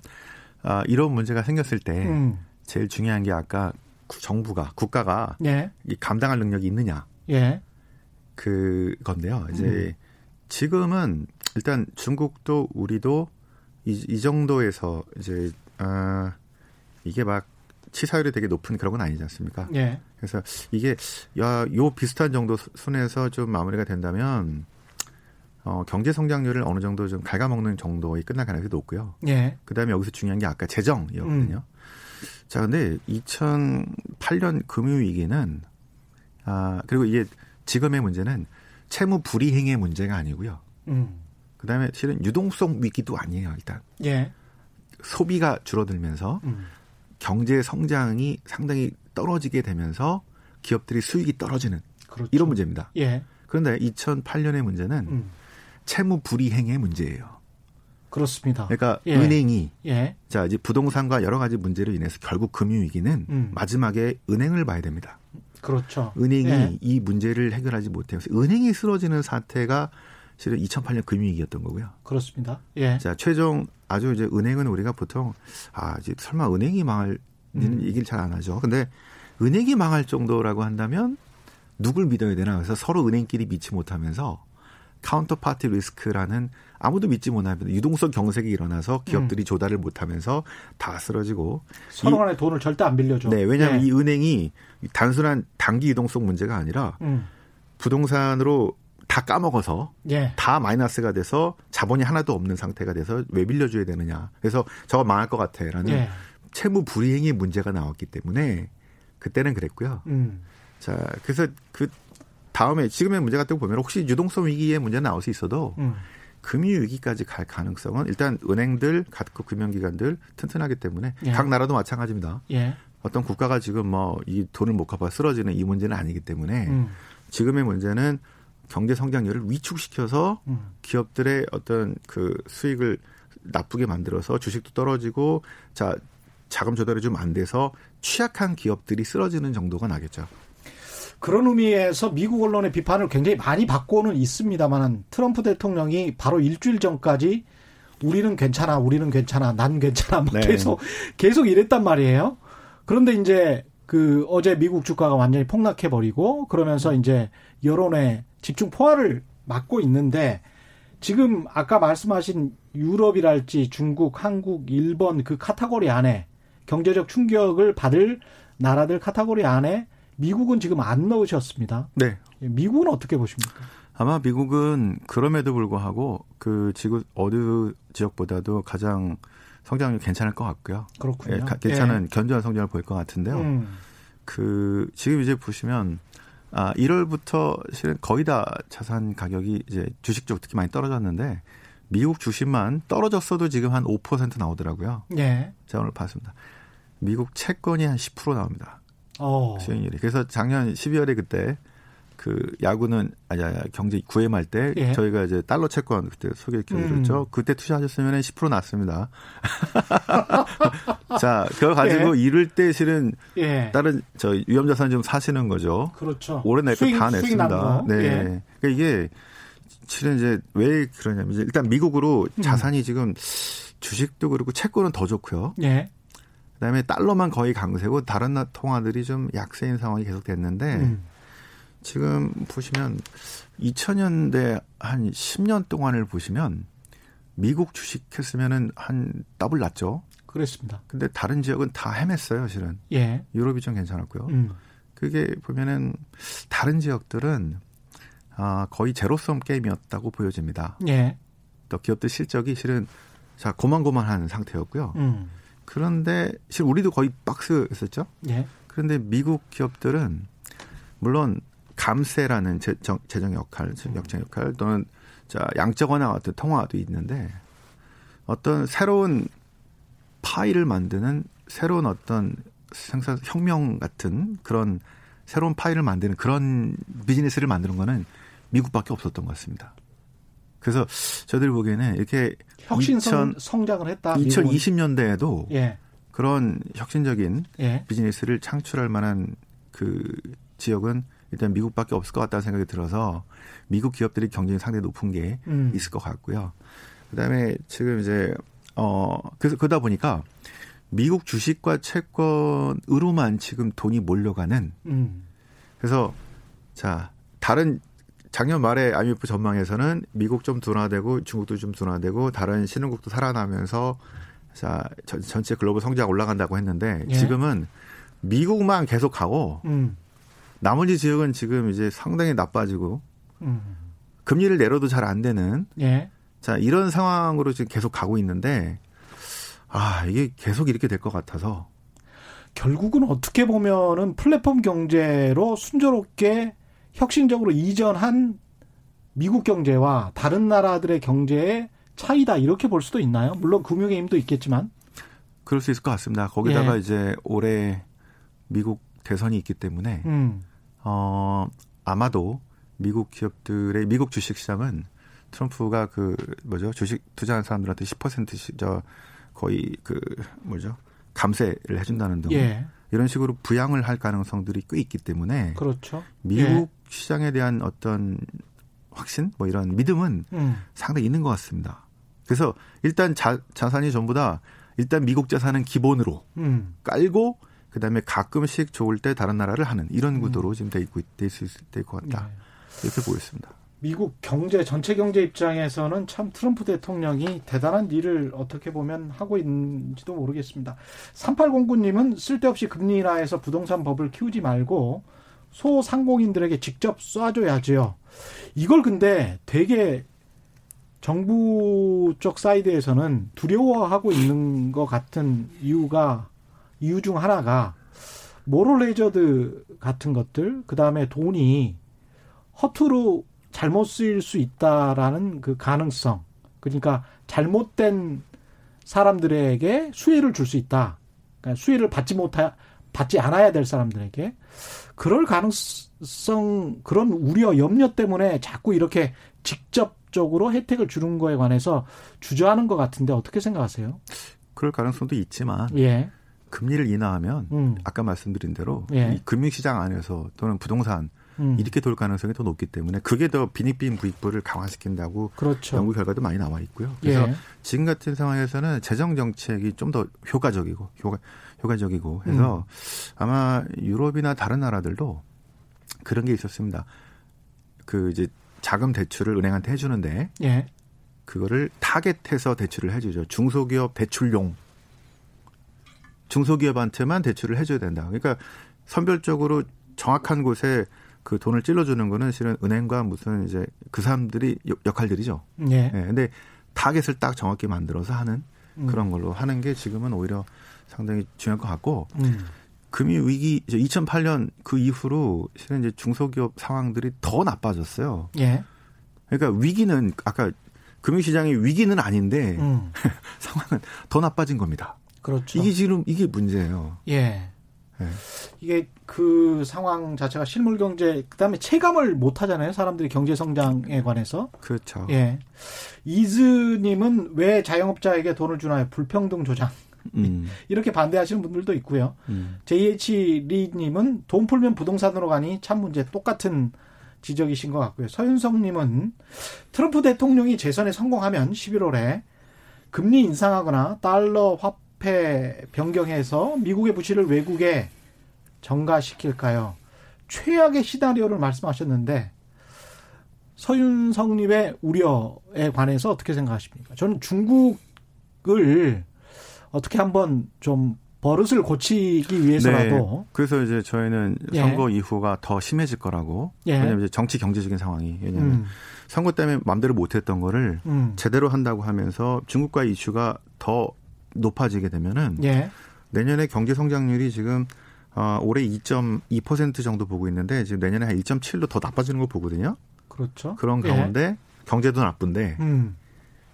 아, 이런 문제가 생겼을 때 음. 제일 중요한 게 아까 구- 정부가 국가가 예, 이 감당할 능력이 있느냐 예, 그 건데요. 이제 음. 지금은 일단 중국도 우리도 이, 이 정도에서 이제 아 이게 막 치사율이 되게 높은 그런 건 아니지 않습니까? 예. 그래서 이게 야, 요 비슷한 정도 수- 순에서 좀 마무리가 된다면 어, 경제 성장률을 어느 정도 좀 갉아먹는 정도에 끝날 가능성이 높고요. 예. 그다음에 여기서 중요한 게 아까 재정이었거든요. 자, 근데 2008년 금융 위기는 아, 그리고 이게 지금의 문제는 채무 불이행의 문제가 아니고요. 음. 그다음에 실은 유동성 위기도 아니에요. 일단 예. 소비가 줄어들면서 음. 경제 성장이 상당히 떨어지게 되면서 기업들이 수익이 떨어지는 그렇죠. 이런 문제입니다. 예. 그런데 2008년의 문제는 음. 채무 불이행의 문제예요. 그렇습니다. 그러니까 예. 은행이 예. 자 이제 부동산과 여러 가지 문제로 인해서 결국 금융 위기는 음. 마지막에 은행을 봐야 됩니다. 그렇죠. 은행이 예. 이 문제를 해결하지 못해서 은행이 쓰러지는 사태가 실은 2008년 금융위기였던 거고요. 그렇습니다. 예. 자 최종 아주 이제 은행은 우리가 보통 아 이제 설마 은행이 망할 음. 얘기를 잘 안 하죠. 근데 은행이 망할 정도라고 한다면 누굴 믿어야 되나 그래서 서로 은행끼리 믿지 못하면서 counterparty 리스크라는 아무도 믿지 못하면 유동성 경색이 일어나서 기업들이 조달을 못하면서 다 쓰러지고 서로 이- 간에 돈을 절대 안 빌려줘. 네 왜냐하면 예. 이 은행이 단순한 단기 유동성 문제가 아니라 음. 부동산으로 다 까먹어서 예. 다 마이너스가 돼서 자본이 하나도 없는 상태가 돼서 왜 빌려줘야 되느냐. 그래서 저거 망할 것 같아라는 예. 채무 불이행의 문제가 나왔기 때문에 그때는 그랬고요. 음. 자, 그래서 그 다음에 지금의 문제 같은 거 보면 혹시 유동성 위기의 문제 나올 수 있어도 음. 금융 위기까지 갈 가능성은 일단 은행들, 각국 금융기관들 튼튼하기 때문에 예. 각 나라도 마찬가지입니다. 예. 어떤 국가가 지금 뭐 이 돈을 못 갚아 쓰러지는 이 문제는 아니기 때문에 음. 지금의 문제는 경제 성장률을 위축시켜서 음. 기업들의 어떤 그 수익을 나쁘게 만들어서 주식도 떨어지고 자 자금 조달이 좀 안 돼서 취약한 기업들이 쓰러지는 정도가 나겠죠. 그런 의미에서 미국 언론의 비판을 굉장히 많이 받고는 있습니다만 트럼프 대통령이 바로 일주일 전까지 우리는 괜찮아, 우리는 괜찮아, 난 괜찮아, 막 네. 계속 계속 이랬단 말이에요. 그런데 이제 그 어제 미국 주가가 완전히 폭락해 버리고 그러면서 이제 여론의 집중 포화를 맞고 있는데 지금 아까 말씀하신 유럽이랄지 중국, 한국, 일본 그 카테고리 안에 경제적 충격을 받을 나라들 카테고리 안에 미국은 지금 안 넣으셨습니다. 네. 미국은 어떻게 보십니까? 아마 미국은 그럼에도 불구하고 그 지구 어느 지역보다도 가장 성장률 괜찮을 것 같고요. 그렇군요. 예, 가- 괜찮은 견조한 성장을 보일 것 같은데요. 음, 그 지금 이제 보시면 아 1월부터 실은 거의 다 자산 가격이 이제 주식 쪽 특히 많이 떨어졌는데 미국 주식만 떨어졌어도 지금 한 5% 나오더라고요. 예. 제가 오늘 봤습니다. 미국 채권이 한 10% 나옵니다. 어. 수익률이. 그래서 작년 12월에 그때 그 야구는 아니 아니 경제 구회말 때 예. 저희가 이제 달러 채권 그때 소개해드렸죠. 음. 그때 투자하셨으면 10% 났습니다. <laughs> 자, 그거 가지고 예. 이럴 때 실은 예. 다른 저 위험자산 좀 사시는 거죠. 그렇죠. 올해 낼거 수익- 다 수익 난 냈습니다. 거. 네. 예. 그러니까 이게 실은 이제 왜 그러냐면 이제 일단 미국으로 음. 자산이 지금 주식도 그렇고 채권은 더 좋고요. 예. 그다음에 달러만 거의 강세고 다른 통화들이 좀 약세인 상황이 계속 됐는데 음. 지금 보시면 2000년대 한 10년 동안을 보시면 미국 주식 했으면은 한 더블 났죠. 그렇습니다. 근데 다른 지역은 다 헤맸어요, 실은. 예. 유럽이 좀 괜찮았고요. 음. 그게 보면은 다른 지역들은 아, 거의 제로섬 게임이었다고 보여집니다. 예. 또 기업들 실적이 실은 자 고만고만한 상태였고요. 음. 그런데 실 우리도 거의 박스였었죠. 예. 그런데 미국 기업들은 물론 감세라는 재정, 재정 역할, 역정 역할 또는 자 양적 완화 같은 통화도 있는데 어떤 새로운 파일을 만드는 새로운 어떤 생산 혁명 같은 그런 새로운 파일을 만드는 그런 비즈니스를 만드는 거는 미국밖에 없었던 것 같습니다. 그래서 저들 보기에는 이렇게 혁신 2000, 성장을 했다. 2020년대에도 예. 그런 혁신적인 예. 비즈니스를 창출할 만한 그 지역은 일단 미국밖에 없을 것 같다는 생각이 들어서 미국 기업들이 경쟁이 상당히 높은 게 음. 있을 것 같고요. 그다음에 지금 이제 어 그래서 그러다 보니까 미국 주식과 채권으로만 지금 돈이 몰려가는 음. 그래서 자 다른 작년 말에 IMF 전망에서는 미국 좀 둔화되고 중국도 좀 둔화되고 다른 신흥국도 살아나면서 자 전체 글로벌 성장 올라간다고 했는데 예. 지금은 미국만 계속하고 음. 나머지 지역은 지금 이제 상당히 나빠지고 음. 금리를 내려도 잘 안 되는 예. 자 이런 상황으로 지금 계속 가고 있는데 아 이게 계속 이렇게 될 것 같아서 결국은 어떻게 보면은 플랫폼 경제로 순조롭게 혁신적으로 이전한 미국 경제와 다른 나라들의 경제의 차이다 이렇게 볼 수도 있나요? 물론 금융의 힘도 있겠지만 그럴 수 있을 것 같습니다. 거기다가 예. 이제 올해 미국 대선이 있기 때문에 음. 어 아마도 미국 기업들의 미국 주식 시장은 트럼프가 그 뭐죠 주식 투자한 사람들한테 10%씩 저 거의 그 뭐죠 감세를 해 준다는 등 예. 이런 식으로 부양을 할 가능성들이 꽤 있기 때문에 그렇죠. 미국 예. 시장에 대한 어떤 확신 뭐 이런 믿음은 음. 상당히 있는 것 같습니다. 그래서 일단 자, 자산이 전부 다 일단 미국 자산은 기본으로 음. 깔고 그다음에 가끔씩 좋을 때 다른 나라를 하는 이런 음. 구도로 음. 지금 돼 있고 될것 같다 네. 이렇게 보였습니다. 미국 경제 전체 경제 입장에서는 참 트럼프 대통령이 대단한 일을 어떻게 보면 하고 있는지도 모르겠습니다. 3809님은 쓸데없이 금리 인하해서 부동산 법을 키우지 말고 소상공인들에게 직접 쏴줘야지요. 이걸 근데 되게 정부 쪽 사이드에서는 두려워하고 있는 것 같은 이유가 이유 중 하나가 moral hazard 같은 것들 그다음에 돈이 허투루 잘못 쓰일 수 있다라는 그 가능성. 그러니까 잘못된 사람들에게 수혜를 줄 수 있다. 그러니까 수혜를 받지 못하 받지 않아야 될 사람들에게 그럴 가능성 그런 우려 염려 때문에 자꾸 이렇게 직접적으로 혜택을 주는 거에 관해서 주저하는 것 같은데 어떻게 생각하세요? 그럴 가능성도 있지만 예. 금리를 인하하면 음. 아까 말씀드린 대로 예. 이 금융시장 안에서 또는 부동산 음. 이렇게 돌 가능성이 더 높기 때문에 그게 더 빈익빈 부익부를 강화시킨다고 그렇죠. 연구 결과도 많이 나와 있고요. 그래서 예. 지금 같은 상황에서는 재정 정책이 좀 더 효과적이고 효과 효과적이고 해서 음. 아마 유럽이나 다른 나라들도 그런 게 있었습니다. 그 이제 자금 대출을 은행한테 해주는데 예. 그거를 타겟해서 대출을 해주죠. 중소기업 대출용 중소기업한테만 대출을 해줘야 된다. 그러니까 선별적으로 정확한 곳에 그 돈을 찔러주는 거는 실은 은행과 무슨 이제 그 사람들이 역할들이죠. 네. 네. 근데 타겟을 딱 정확히 만들어서 하는 음. 그런 걸로 하는 게 지금은 오히려 상당히 중요할 것 같고 음. 금융 위기 이제 2008년 그 이후로 실은 이제 중소기업 상황들이 더 나빠졌어요. 예. 그러니까 위기는 아까 금융시장의 위기는 아닌데 음. <laughs> 상황은 더 나빠진 겁니다. 그렇죠. 이게 지금 이게 문제예요. 예. 네. 이게 그 상황 자체가 실물 경제 그다음에 체감을 못 하잖아요. 사람들이 경제 성장에 관해서. 그렇죠. 예. 이즈 님은 왜 자영업자에게 돈을 주나요? 불평등 조장. 음. <laughs> 이렇게 반대하시는 분들도 있고요. 음. JH 리 님은 돈 풀면 부동산으로 가니 참 문제 똑같은 지적이신 것 같고요. 서윤성 님은 트럼프 대통령이 재선에 성공하면 11월에 금리 인상하거나 달러 화 화폐 변경해서 미국의 부실을 외국에 전가시킬까요? 최악의 시나리오를 말씀하셨는데 서윤성님의 우려에 관해서 어떻게 생각하십니까? 저는 중국을 어떻게 한번 좀 버릇을 고치기 위해서라도. 네. 그래서 이제 저희는 예. 선거 이후가 더 심해질 거라고. 예. 왜냐하면 이제 정치 경제적인 상황이 왜냐하면 음. 선거 때문에 마음대로 못했던 거를 음. 제대로 한다고 하면서 중국과 이슈가 더 높아지게 되면은 예. 내년에 경제 성장률이 지금 어, 올해 2.2% 정도 보고 있는데 지금 내년에 한 1.7로 더 나빠지는 거 보거든요. 그렇죠. 그런 예. 가운데 예. 경제도 나쁜데 음.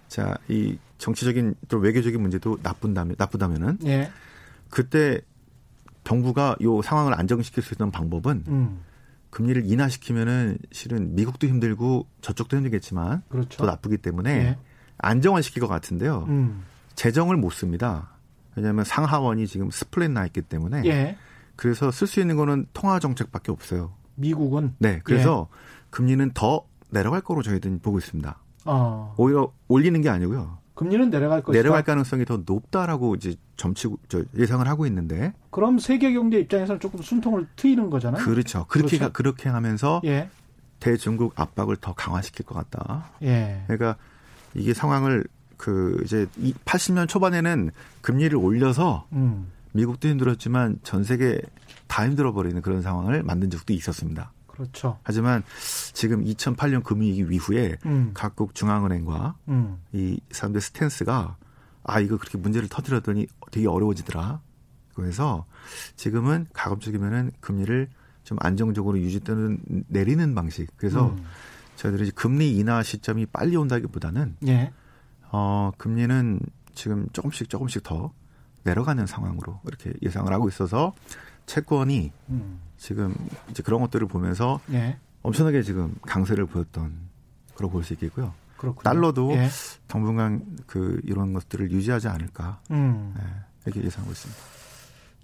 자, 이 정치적인 또 외교적인 문제도 나쁜다면 나쁘다면은 예. 그때 정부가 요 상황을 안정시킬 수 있는 방법은 음. 금리를 인하시키면은 실은 미국도 힘들고 저쪽도 힘들겠지만 그렇죠. 더 나쁘기 때문에 예. 안정화시킬 것 같은데요. 음. 재정을 못 씁니다. 왜냐하면 상하원이 지금 split 나 있기 때문에 예. 그래서 쓸 수 있는 거는 통화 정책밖에 없어요. 미국은 네. 그래서 예. 금리는 더 내려갈 거로 저희들은 보고 있습니다. 어. 오히려 올리는 게 아니고요. 금리는 내려갈 것이다. 내려갈 가능성이 더 높다라고 이제 점치 저 예상을 하고 있는데. 그럼 세계 경제 입장에서는 조금 순통을 트이는 거잖아요. 그렇죠. 그렇게 그렇죠? 그렇게 하면서 예. 대중국 압박을 더 강화시킬 것 같다. 예. 그러니까 이게 상황을 그 이제 80년 초반에는 금리를 올려서 음. 미국도 힘들었지만 전 세계 다 힘들어 버리는 그런 상황을 만든 적도 있었습니다. 그렇죠. 하지만 지금 2008년 금융위기 이후에 음. 각국 중앙은행과 음. 이 사람들 스탠스가 아 이거 그렇게 문제를 터뜨렸더니 되게 어려워지더라. 그래서 지금은 가급적이면은 금리를 좀 안정적으로 유지되는 내리는 방식. 그래서 음. 저희들이 금리 인하 시점이 빨리 온다기보다는 예. 어 금리는 지금 조금씩 조금씩 더 내려가는 상황으로 이렇게 예상을 하고 있어서 채권이 음. 지금 이제 그런 것들을 보면서 예. 엄청나게 지금 강세를 보였던 그런 볼 수 있겠고요. 그렇군요. 달러도 예. 당분간 그 이런 것들을 유지하지 않을까 음. 네, 이렇게 예상하고 있습니다.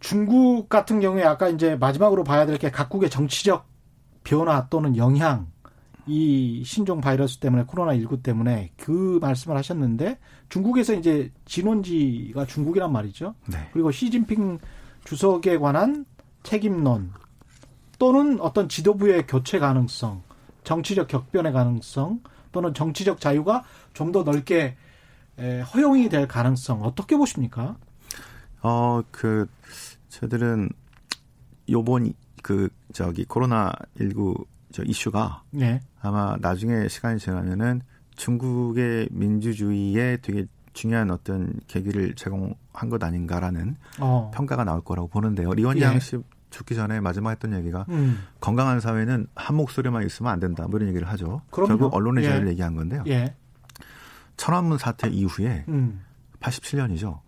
중국 같은 경우에 아까 이제 마지막으로 봐야 될 게 각국의 정치적 변화 또는 영향 이 신종 바이러스 때문에 코로나 19 때문에 그 말씀을 하셨는데 중국에서 이제 진원지가 중국이란 말이죠. 네. 그리고 시진핑 주석에 관한 책임론 또는 어떤 지도부의 교체 가능성, 정치적 격변의 가능성 또는 정치적 자유가 좀 더 넓게 허용이 될 가능성 어떻게 보십니까? 어, 그 저들은 요번 그 저기 코로나 19 저 이슈가 네. 아마 나중에 시간이 지나면은 중국의 민주주의에 되게 중요한 어떤 계기를 제공한 것 아닌가라는 어. 평가가 나올 거라고 보는데요. 리원양 예. 씨 죽기 전에 마지막 했던 얘기가 음. 건강한 사회는 한 목소리만 있으면 안 된다. 뭐 이런 얘기를 하죠. 그럼요. 결국 언론의 예. 자유를 얘기한 건데요. 예. 천안문 사태 이후에 음. 87년이죠.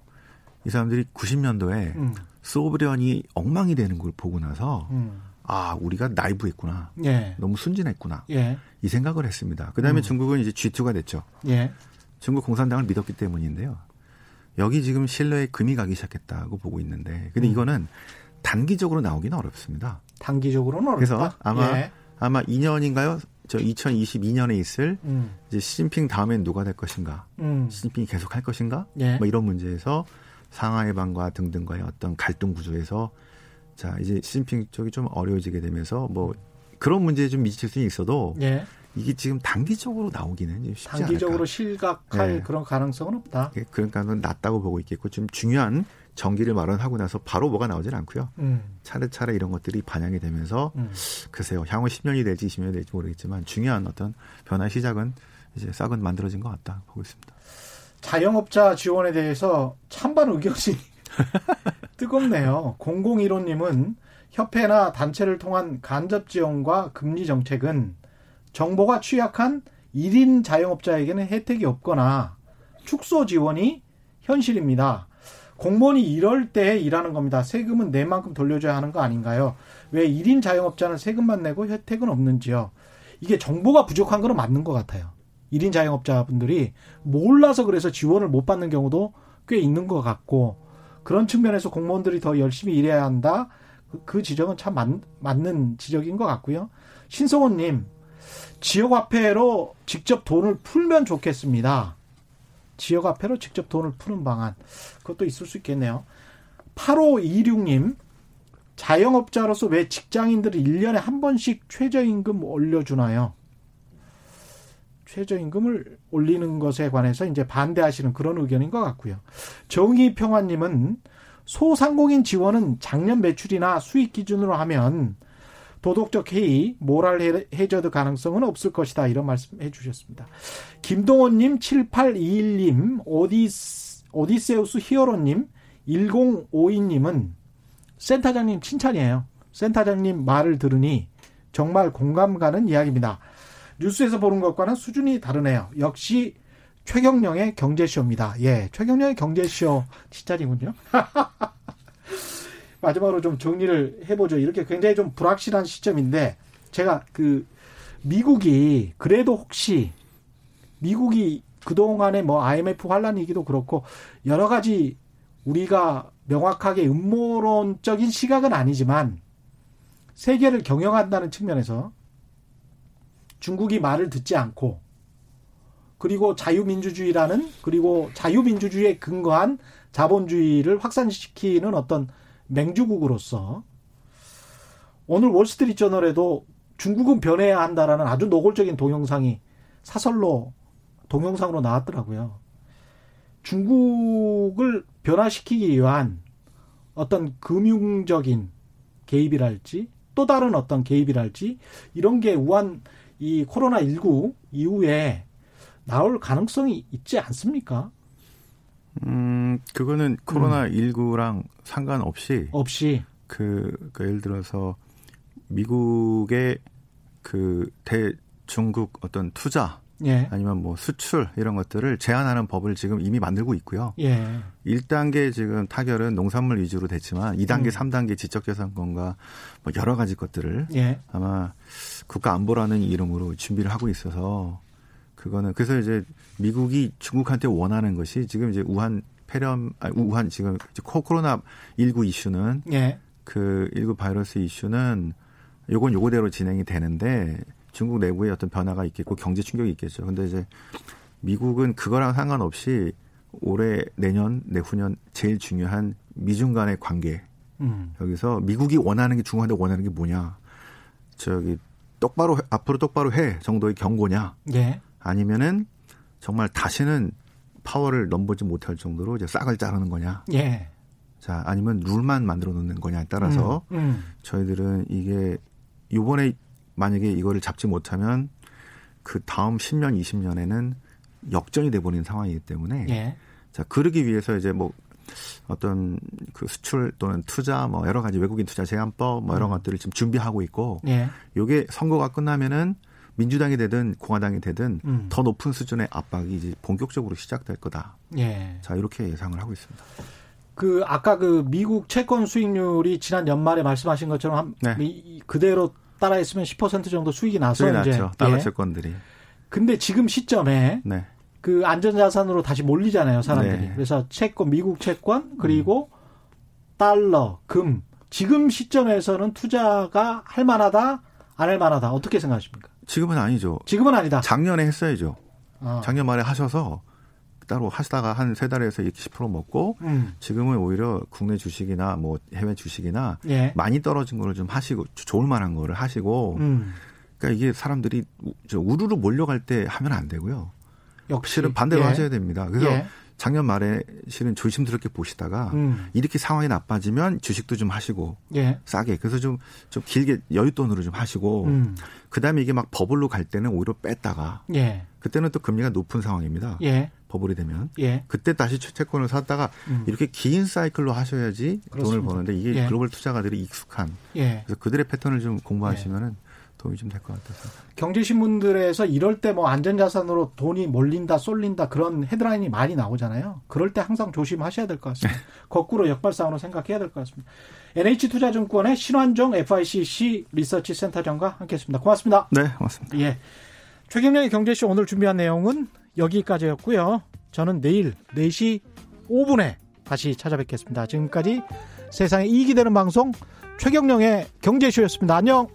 이 사람들이 90년도에 음. 소브련이 엉망이 되는 걸 보고 나서 음. 아 우리가 나이브했구나. 예. 너무 순진했구나. 예. 이 생각을 했습니다. 그다음에 음. 중국은 이제 G2가 됐죠. 예. 중국 공산당을 믿었기 때문인데요. 여기 지금 신뢰에 금이 가기 시작했다고 보고 있는데, 근데 음. 이거는 단기적으로 나오기는 어렵습니다. 단기적으로는 어렵다. 그래서 아마 예. 아마 2년인가요? 저 2022년에 있을 음. 이제 시진핑 다음엔 누가 될 것인가? 음. 시진핑이 계속 할 것인가? 예. 뭐 이런 문제에서 상하이 방과 등등과의 어떤 갈등 구조에서 자 이제 시진핑 쪽이 좀 어려워지게 되면서 뭐 그런 문제에 좀 미칠 수는 있어도 예. 이게 지금 단기적으로 나오기는 쉽지 않을까. 단기적으로 실각할 네. 그런 가능성은 없다. 예, 그러니까는 낮다고 보고 있겠고 좀 중요한 정기를 마련하고 나서 바로 뭐가 나오지는 않고요. 음. 차례차례 이런 것들이 반영이 되면서 음. 글쎄요 향후 10년이 될지 20년이 될지 모르겠지만 중요한 어떤 변화의 시작은 이제 싹은 만들어진 것 같다 보고 있습니다. 자영업자 지원에 대해서 찬반 의견이 <laughs> 뜨겁네요. 001호님은 협회나 단체를 통한 간접 지원과 금리 정책은 정보가 취약한 1인 자영업자에게는 혜택이 없거나 축소 지원이 현실입니다. 공무원이 이럴 때 일하는 겁니다. 세금은 내 만큼 돌려줘야 하는 거 아닌가요? 왜 1인 자영업자는 세금만 내고 혜택은 없는지요? 이게 정보가 부족한 거는 맞는 것 같아요. 1인 자영업자분들이 몰라서 그래서 지원을 못 받는 경우도 꽤 있는 것 같고 그런 측면에서 공무원들이 더 열심히 일해야 한다. 그, 그 지적은 참 맞, 맞는 지적인 것 같고요. 신성원님, 지역화폐로 직접 돈을 풀면 좋겠습니다. 지역 화폐로 직접 돈을 푸는 방안. 그것도 있을 수 있겠네요. 8526님, 자영업자로서 왜 직장인들이 1년에 한 번씩 최저임금 올려주나요? 최저임금을 올리는 것에 관해서 이제 반대하시는 그런 의견인 것 같고요. 정의평화님은 소상공인 지원은 작년 매출이나 수익 기준으로 하면 도덕적 해이, 모랄 해저드 가능성은 없을 것이다. 이런 말씀 해 주셨습니다. 김동원님, 7821님, 오디스, 오디세우스 히어로님, 1052님은 센터장님 칭찬이에요. 센터장님 말을 들으니 정말 공감 가는 이야기입니다. 뉴스에서 보는 것과는 수준이 다르네요. 역시 최경령의 경제쇼입니다. 예, 최경령의 경제쇼 칭찬이군요. <laughs> 마지막으로 좀 정리를 해보죠. 이렇게 굉장히 좀 불확실한 시점인데 제가 그 미국이 그래도 혹시 미국이 그동안에 뭐 IMF 환란이기도 그렇고 여러 가지 우리가 명확하게 음모론적인 시각은 아니지만 세계를 경영한다는 측면에서 중국이 말을 듣지 않고 그리고 자유민주주의라는 그리고 자유민주주의에 근거한 자본주의를 확산시키는 어떤 맹주국으로서 오늘 월스트리트 저널에도 중국은 변해야 한다라는 아주 노골적인 동영상이 사설로 동영상으로 나왔더라고요. 중국을 변화시키기 위한 어떤 금융적인 개입이랄지 또 다른 어떤 개입이랄지 이런 게 우한 이 코로나 19 이후에 나올 가능성이 있지 않습니까? 음, 그거는 코로나 19랑 음. 상관없이 없이 그, 그 예를 들어서 미국의 그 대중국 어떤 투자 예. 아니면 뭐 수출 이런 것들을 제한하는 법을 지금 이미 만들고 있고요. 예. 1단계 지금 타결은 농산물 위주로 됐지만 2단계, 음. 3단계 지적재산권과 뭐 여러 가지 것들을 예. 아마 국가안보라는 이름으로 준비를 하고 있어서 그거는 그래서 이제 미국이 중국한테 원하는 것이 지금 이제 우한 폐렴 아 우한 지금 코로나 19 이슈는 예. 그19 바이러스 이슈는 요건 요거대로 진행이 되는데 중국 내부에 어떤 변화가 있겠고 경제 충격이 있겠죠. 근데 이제 미국은 그거랑 상관없이 올해 내년 내후년 제일 중요한 미중 간의 관계 음. 여기서 미국이 원하는 게 중국한테 원하는 게 뭐냐 저기 똑바로 앞으로 똑바로 해 정도의 경고냐 예. 아니면은 정말 다시는 파워를 넘보지 못할 정도로 이제 싹을 자르는 거냐. 예. 자, 아니면 룰만 만들어 놓는 거냐에 따라서 음, 음. 저희들은 이게 요번에 만약에 이거를 잡지 못하면 그 다음 10년, 20년에는 역전이 돼버리는 상황이기 때문에 예. 자, 그러기 위해서 이제 뭐 어떤 그 수출 또는 투자 뭐 여러 가지 외국인 투자 제한법 뭐 이런 음. 것들을 지금 준비하고 있고 예. 요게 선거가 끝나면은 민주당이 되든 공화당이 되든 음. 더 높은 수준의 압박이 이제 본격적으로 시작될 거다. 예. 자 이렇게 예상을 하고 있습니다. 그 아까 그 미국 채권 수익률이 지난 연말에 말씀하신 것처럼 한 네. 그대로 따라 했으면 10% 정도 수익이 나서 이제 났죠. 달러 예. 채권들이. 근데 지금 시점에 네. 그 안전자산으로 다시 몰리잖아요, 사람들이. 네. 그래서 채권, 미국 채권 그리고 음. 달러, 금. 지금 시점에서는 투자가 할 만하다, 안 할 만하다. 어떻게 생각하십니까? 지금은 아니죠. 지금은 아니다. 작년에 했어야죠. 어. 작년 말에 하셔서 따로 하시다가 한 세 달에서 10% 먹고 음. 지금은 오히려 국내 주식이나 뭐 해외 주식이나 예. 많이 떨어진 거를 좀 하시고 좋을 만한 거를 하시고 음. 그러니까 이게 사람들이 저 우르르 몰려갈 때 하면 안 되고요. 역시 실은 반대로 예. 하셔야 됩니다. 그래서 예. 작년 말에 실은 조심스럽게 보시다가 음. 이렇게 상황이 나빠지면 주식도 좀 하시고 예. 싸게 그래서 좀 좀 길게 여윳돈으로 좀 하시고 음. 그다음에 이게 막 버블로 갈 때는 오히려 뺐다가 예. 그때는 또 금리가 높은 상황입니다. 예. 버블이 되면 예. 그때 다시 채권을 샀다가 음. 이렇게 긴 사이클로 하셔야지 그렇습니다. 돈을 버는데 이게 예. 글로벌 투자가들이 익숙한 예. 그래서 그들의 패턴을 좀 공부하시면은 도움이 좀 될 것 같아서. 경제신문들에서 이럴 때 뭐 안전자산으로 돈이 몰린다, 쏠린다 그런 헤드라인이 많이 나오잖아요. 그럴 때 항상 조심하셔야 될 것 같습니다. 네. <laughs> 거꾸로 역발상으로 생각해야 될 것 같습니다. NH투자증권의 신환종 FICC 리서치 센터장과 함께했습니다. 고맙습니다. 네, 고맙습니다. 예. 최경련의 경제쇼 오늘 준비한 내용은 여기까지였고요. 저는 내일 4시 5분에 다시 찾아뵙겠습니다. 지금까지 세상에 이익이 되는 방송 최경령의 경제쇼였습니다. 안녕!